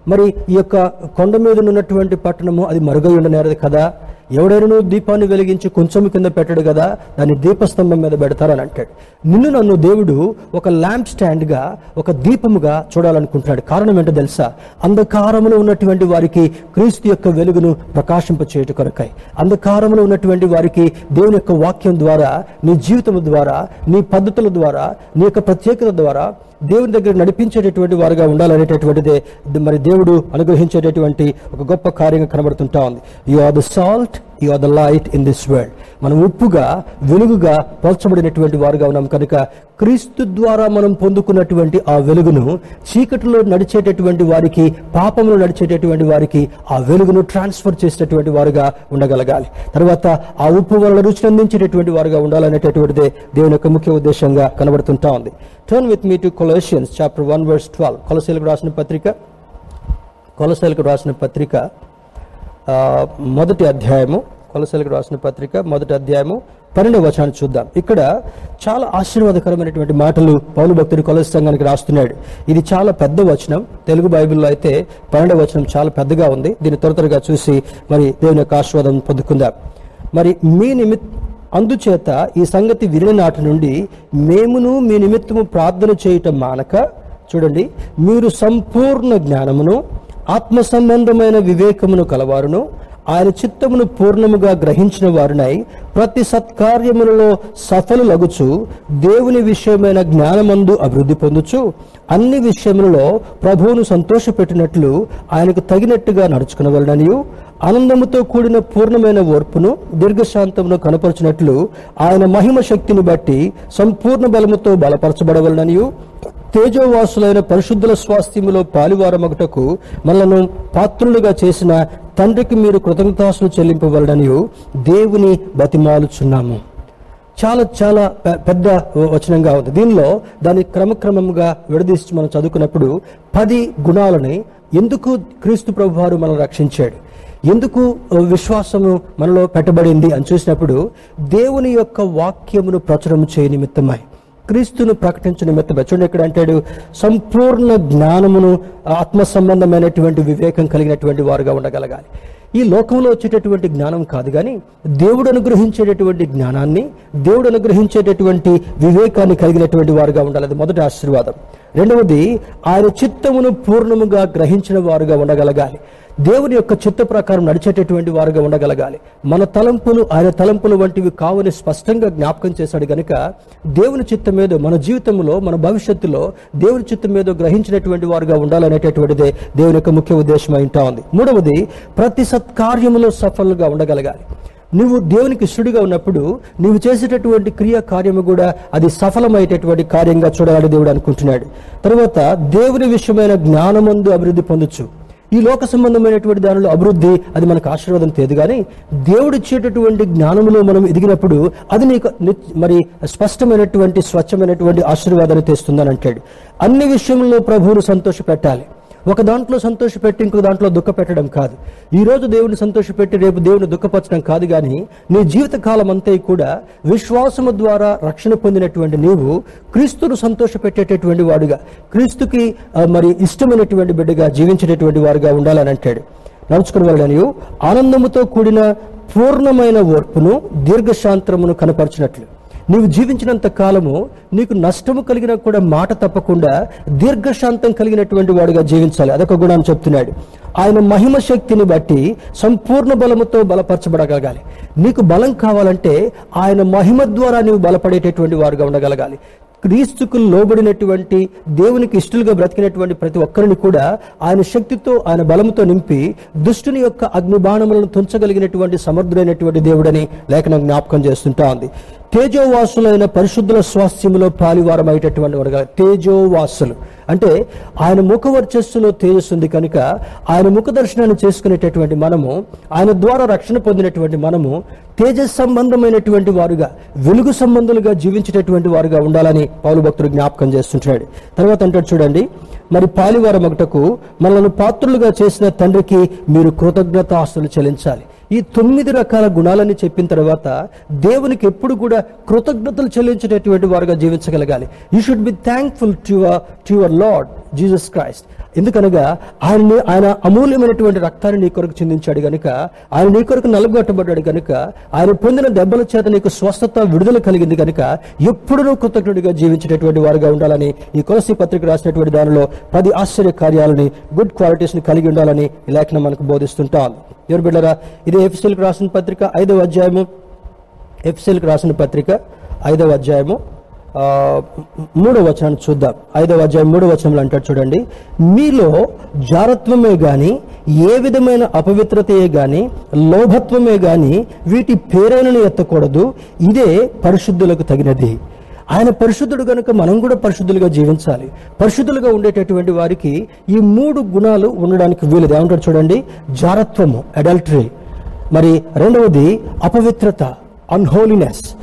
మరి ఈ యొక్క కొండ మీద ఉన్నటువంటి పట్టణము అది మరుగై ఉండనేరదు కదా? ఎవడైనా దీపాన్ని వెలిగించి కొంచెం కింద పెట్టడు కదా దాన్ని దీపస్తంభం మీద పెడతారని అంటాడు. నిన్ను నన్ను దేవుడు ఒక ల్యాంప్ స్టాండ్గా ఒక దీపముగా చూడాలనుకుంటున్నాడు. కారణం ఏంటో తెలుసా? అంధకారములో ఉన్నటువంటి వారికి క్రీస్తు యొక్క వెలుగును ప్రకాశింప కొరకాయి అంధకారంలో ఉన్నటువంటి వారికి దేవుని యొక్క వాక్యం ద్వారా నీ జీవితం ద్వారా నీ పద్ధతుల ద్వారా నీ యొక్క ప్రత్యేకత ద్వారా దేవుని దగ్గర నడిపించేటటువంటి వారుగా ఉండాలనేటటువంటిదే. మరి దేవుడు అనుగ్రహించేటటువంటి ఒక గొప్ప కార్యంగా కనబడుతుంటా ఉంది. You are the salt you are the light in this world మనం ఉప్పుగా వెలుగుగా పోల్చబడినటువంటి వారుగా ఉన్నాం. కనుక క్రీస్తు ద్వారా మనం పొందుకున్నటువంటి ఆ వెలుగును చీకటిలో నడిచేటటువంటి వారికి పాపంలో నడిచేటటువంటి వారికి ఆ వెలుగును ట్రాన్స్ఫర్ చేసేటటువంటి వారుగా ఉండగలగాలి. తర్వాత ఆ ఉప్పు వలన రుచిని అందించేటటువంటి వారుగా ఉండాలనేటటువంటిదే దేవుని యొక్క ముఖ్య ఉద్దేశంగా కనబడుతుంటా ఉంది. Turn with me to Colossians chapter one verse twelve కొలసీలకు రాసిన పత్రిక కొలసీలకు రాసిన పత్రిక మొదటి అధ్యాయము కొలసలకు రాసిన పత్రిక మొదటి అధ్యాయము పన్నెండవ వచనాన్ని చూద్దాం. ఇక్కడ చాలా ఆశీర్వాదకరమైనటువంటి మాటలు పౌరు భక్తుడు కొలస సంఘానికి రాస్తున్నాడు. ఇది చాలా పెద్ద వచనం. తెలుగు బైబిల్లో అయితే పన్నెండవ వచనం చాలా పెద్దగా ఉంది. దీన్ని త్వర త్వరగా చూసి మరి దేవుని యొక్క ఆశీర్వాదం పొందుకుందాం. మరి మీ నిమిత్ అందుచేత ఈ సంగతి విని నాటి నుండి మేమును మీ నిమిత్తము ప్రార్థన చేయటం మానక చూడండి మీరు సంపూర్ణ జ్ఞానమును ఆత్మ సంబంధమైన వివేకమును కలవారును ఆయన చిత్తమును పూర్ణముగా గ్రహించిన వారునై ప్రతి సత్కార్యములలో సఫలులగుచు దేవుని విషయమైన జ్ఞానమందు అభివృద్ధి పొందుచు అన్ని విషయములలో ప్రభువును సంతోషపెట్టినట్లు ఆయనకు తగినట్టుగా నడుచుకునవలననియు ఆనందముతో కూడిన పూర్ణమైన ఓర్పును దీర్ఘశాంతమును కనపరచినట్లు ఆయన మహిమ శక్తిని బట్టి సంపూర్ణ బలముతో బలపరచబడవలననియు తేజోవాసులైన పరిశుద్ధుల స్వాస్థ్యములో పాలివారమగుటకు మనలను పాత్రులుగా చేసిన తండ్రికి మీరు కృతజ్ఞతాసులు చెల్లింపవలనని దేవుని బతిమాలుచున్నాము. చాలా చాలా పెద్ద వచనంగా ఉంది. దీనిలో దాన్ని క్రమక్రమంగా విడదీసి మనం చదువుకున్నప్పుడు పది గుణాలని ఎందుకు క్రీస్తు ప్రభు వారు మనల్ని రక్షించాడు? ఎందుకు విశ్వాసము మనలో పెట్టబడింది అని చూసినప్పుడు దేవుని యొక్క వాక్యమును ప్రచురం చేయ నిమిత్తమై క్రీస్తును ప్రకటించిన నిమిత్తమై. చూడండి ఇక్కడ అంటాడు సంపూర్ణ జ్ఞానమును ఆత్మ సంబంధమైనటువంటి వివేకం కలిగినటువంటి వారుగా ఉండగలగాలి. ఈ లోకంలో వచ్చేటటువంటి జ్ఞానం కాదు కానీ దేవుడు అనుగ్రహించేటటువంటి జ్ఞానాన్ని దేవుడు అనుగ్రహించేటటువంటి వివేకాన్ని కలిగినటువంటి వారుగా ఉండాలి. అది మొదటి ఆశీర్వాదం. రెండవది ఆయన చిత్తమును పూర్ణముగా గ్రహించిన వారుగా ఉండగలగాలి. దేవుని యొక్క చిత్త ప్రకారం నడిచేటటువంటి వారుగా ఉండగలగాలి. మన తలంపులు ఆయన తలంపులు వంటివి కావని స్పష్టంగా జ్ఞాపకం చేశాడు గనుక దేవుని చిత్తం మీద మన జీవితంలో మన భవిష్యత్తులో దేవుని చిత్తం మీద గ్రహించినటువంటి వారుగా ఉండాలనేటటువంటిదే దేవుని యొక్క ముఖ్య ఉద్దేశం అయింటా ఉంది. మూడవది ప్రతి సత్కార్యములో సఫలుగా ఉండగలగాలి. నువ్వు దేవునికి ఇష్టడుగా ఉన్నప్పుడు నువ్వు చేసేటటువంటి క్రియ కార్యము కూడా అది సఫలమయ్యేటటువంటి కార్యంగా చూడాలని దేవుడు అనుకుంటున్నాడు. తర్వాత దేవుని విషయమైన జ్ఞానమందు అభివృద్ధి పొందొచ్చు. ఈ లోక సంబంధమైనటువంటి దానిలో అభివృద్ధి అది మనకు ఆశీర్వాదం తేదు కానీ దేవుడు ఇచ్చేటటువంటి జ్ఞానములో మనం ఎదిగినప్పుడు అది నీకు మరి స్పష్టమైనటువంటి స్వచ్ఛమైనటువంటి ఆశీర్వాదాన్ని తెస్తుందని అంటాడు. అన్ని విషయంలో ప్రభువును సంతోషపెట్టాలి. ఒక దాంట్లో సంతోషపెట్టి ఇంకొక దాంట్లో దుఃఖ పెట్టడం కాదు. ఈ రోజు దేవుని సంతోషపెట్టి రేపు దేవుని దుఃఖపరచడం కాదు కానీ నీ జీవిత కాలం అంతా కూడా విశ్వాసము ద్వారా రక్షణ పొందినటువంటి నీవు క్రీస్తును సంతోషపెట్టేటటువంటి వాడుగా క్రీస్తుకి మరి ఇష్టమైనటువంటి బిడ్డగా జీవించేటటువంటి వారుగా ఉండాలని అంటాడు. నడుచుకుని వెళ్ళడానికి ఆనందముతో కూడిన పూర్ణమైన ఓర్పును దీర్ఘశాంతరమును కనపరిచినట్లు. నీవు జీవించినంత కాలము నీకు నష్టము కలిగినా కూడా మాట తప్పకుండా దీర్ఘశాంతం కలిగినటువంటి వాడుగా జీవించాలి. అదొక గుణాన్ని చెప్తున్నాడు. ఆయన మహిమ శక్తిని బట్టి సంపూర్ణ బలముతో బలపరచబడగలగాలి. నీకు బలం కావాలంటే ఆయన మహిమ ద్వారా నీవు బలపడేటటువంటి వారుగా ఉండగలగాలి. క్రీస్తుకు లోబడినటువంటి దేవునికి ఇష్టలుగా బ్రతికినటువంటి ప్రతి ఒక్కరిని కూడా ఆయన శక్తితో ఆయన బలముతో నింపి దుష్టుని యొక్క అగ్నిబాణములను తుంచగలిగినటువంటి సమర్థుడైనటువంటి దేవుడని లేఖనం జ్ఞాపకం చేస్తుంటా ఉంది. తేజోవాసులైన పరిశుద్ధుల స్వాస్థ్యములో పాలివారమైనటువంటి వాడుగా తేజోవాసులు. అంటే ఆయన ముఖ వర్చస్సులో తేజస్సు ఉంది కనుక ఆయన ముఖ దర్శనాన్ని చేసుకునేటటువంటి మనము ఆయన ద్వారా రక్షణ పొందినటువంటి మనము తేజస్ సంబంధమైనటువంటి వారుగా వెలుగు సంబంధులుగా జీవించేటటువంటి వారుగా ఉండాలని పౌలు భక్తుడు జ్ఞాపకం చేస్తుంటాడు. తర్వాత అంటాడు చూడండి మరి పాలివారం ఒకటకు మనల్ని పాత్రులుగా చేసిన తండ్రికి మీరు కృతజ్ఞత ఆస్తులు చెల్లించాలి. ఈ తొమ్మిది రకాల గుణాలని చెప్పిన తర్వాత దేవునికి ఎప్పుడు కూడా కృతజ్ఞతలు చెల్లించేటటువంటి వారుగా జీవించగలగాలి. You should be thankful to your to your Lord Jesus Christ ఎందుకనగా ఆయన ఆయన అమూల్యమైనటువంటి రక్తాన్ని నీ కొరకు చిందించాడు గనుక ఆయన నీ కొరకు నలుగొట్టబడ్డాడు గనుక ఆయన పొందిన దెబ్బల చేత నీకు స్వస్థత విడుదల కలిగింది కనుక ఎప్పుడు నువ్వు కృతజ్ఞుడిగా జీవించేటటువంటి వారుగా ఉండాలని ఈ కొలసి పత్రిక రాసినటువంటి దానిలో పది ఆశ్చర్య కార్యాలని గుడ్ క్వాలిటీస్ని కలిగి ఉండాలని ఈ లేఖనం మనకు బోధిస్తుంటాం. ఎవరు బిడ్డరా? ఇది ఎఫ్సిల్కి రాసిన పత్రిక ఐదవ అధ్యాయము. ఎఫ్సిల్కి రాసిన పత్రిక ఐదవ అధ్యాయము. మూడో వచనాన్ని చూద్దాం. ఐదవ అధ్యాయం మూడో వచనంలో అంటాడు చూడండి. మీలో జారత్వమే గాని ఏ విధమైన అపవిత్రతయే గాని లోభత్వమే గాని వీటి పేరైనను ఎత్తకూడదు. ఇదే పరిశుద్ధులకు తగినది. ఆయన పరిశుద్ధుడు కనుక మనం కూడా పరిశుద్ధులుగా జీవించాలి. పరిశుద్ధులుగా ఉండేటటువంటి వారికి ఈ మూడు గుణాలు ఉండడానికి వీలుది. ఏమంటారు చూడండి? జారత్వము అడల్టరీ. మరి రెండవది అపవిత్రత అన్హోలీనెస్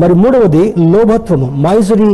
మరి మూడవది లోభత్వము మైజరీ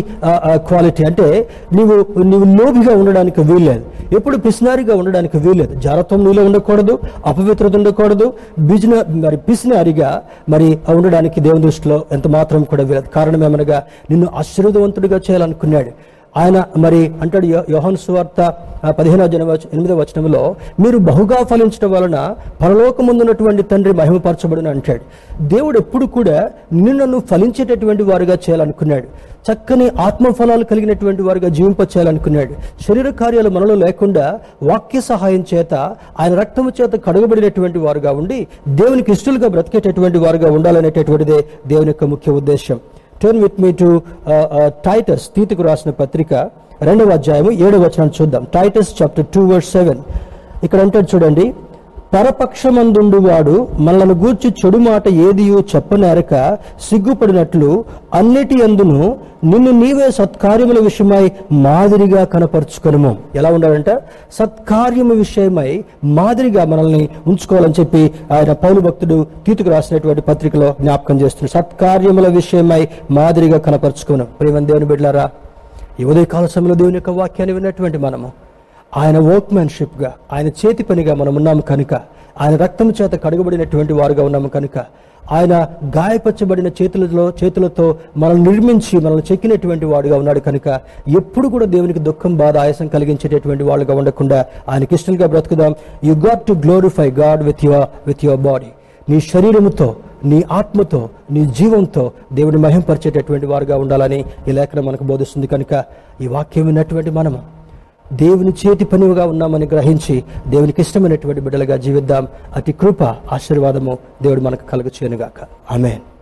క్వాలిటీ అంటే నీవు నీవు లోభిగా ఉండడానికి వీల్లేదు. ఎప్పుడు పిసినారిగా ఉండడానికి వీల్లేదు. జారత్వం నీలో ఉండకూడదు అపవిత్రత ఉండకూడదు. బిజిన మరి పిసినారిగా మరి ఉండడానికి దేవుని దృష్టిలో ఎంత మాత్రం కూడా వీలదు. కారణం ఏమనగా నిన్ను ఆశీర్వదవంతుడిగా చేయాలనుకున్నాడు. ఆయన మరి అంటాడు యో- సువార్త ఆ, పదిహేనవ జనవ వచనంలో మీరు బహుగా ఫలించడం వలన పరలోకముందున్నటువంటి తండ్రి మహిమపరచబడిన అంటాడు. దేవుడు ఎప్పుడు కూడా నిన్ను నన్ను ఫలించేటటువంటి వారుగా చేయాలనుకున్నాడు. చక్కని ఆత్మఫలాలు కలిగినటువంటి వారుగా జీవింప చేయాలనుకున్నాడు శరీర కార్యాలు మనలో లేకుండా వాక్య సహాయం చేత ఆయన రక్తము చేత కడగబడినటువంటి వారుగా ఉండి దేవునికి ఇష్టలుగా బ్రతికేటటువంటి వారుగా ఉండాలనేటటువంటిదే దేవుని యొక్క ముఖ్య ఉద్దేశం turn with me to Titus తీతుకు రాసిన పత్రిక రెండవ అధ్యాయము ఏడవ వచనం చూద్దాం. Titus chapter two verse seven ఇక్కడ అంటాడు చూడండి. పరపక్షమందుండు వాడు మనలను గూర్చి చెడు మాట ఏదియు చెప్పనేరక సిగ్గుపడినట్లు అన్నిటి అందును నిన్ను నీవే సత్కార్యముల విషయమై మాదిరిగా కనపరుచుకొనము. ఎలా ఉండాలంట సత్కార్యము విషయమై మాదిరిగా మనల్ని ఉంచుకోవాలని చెప్పి ఆయన పౌలు భక్తుడు తీతుకు రాసినటువంటి పత్రికలో జ్ఞాపకం చేస్తున్నాడు. సత్కార్యముల విషయమై మాదిరిగా కనపరుచుకోను. ప్రేమ దేవుని బిడ్డారా ఈ ఉదయకాల సమయంలో దేవుని యొక్క వాక్యాన్ని విన్నటువంటి మనము ఆయన వర్క్మెన్షిప్గా ఆయన చేతి పనిగా మనం ఉన్నాము కనుక ఆయన రక్తం చేత కడగబడినటువంటి వారుగా ఉన్నాము కనుక ఆయన గాయపరచబడిన చేతులతో చేతులతో మనల్ని నిర్మించి మనల్ని చెక్కినటువంటి వాడుగా ఉన్నాడు కనుక ఎప్పుడు కూడా దేవునికి దుఃఖం బాధ ఆయాసం కలిగించేటటువంటి వాళ్ళుగా ఉండకుండా ఆయనకి ఇష్టంగా బ్రతుకుదాం. You got to glorify God with your with your body నీ శరీరముతో నీ ఆత్మతో నీ జీవంతో దేవుని మహింపరిచేటటువంటి వారుగా ఉండాలని ఈ లేఖనం మనకు బోధిస్తుంది కనుక ఈ వాక్యం విన్నటువంటి మనము దేవుని చేతి పనిగా ఉన్నామని గ్రహించి దేవునికి ఇష్టమైనటువంటి బిడ్డలుగా జీవిద్దాం. అతి కృప ఆశీర్వాదము దేవుడు మనకు కలుగు చేయనుగాక ఆమెన్.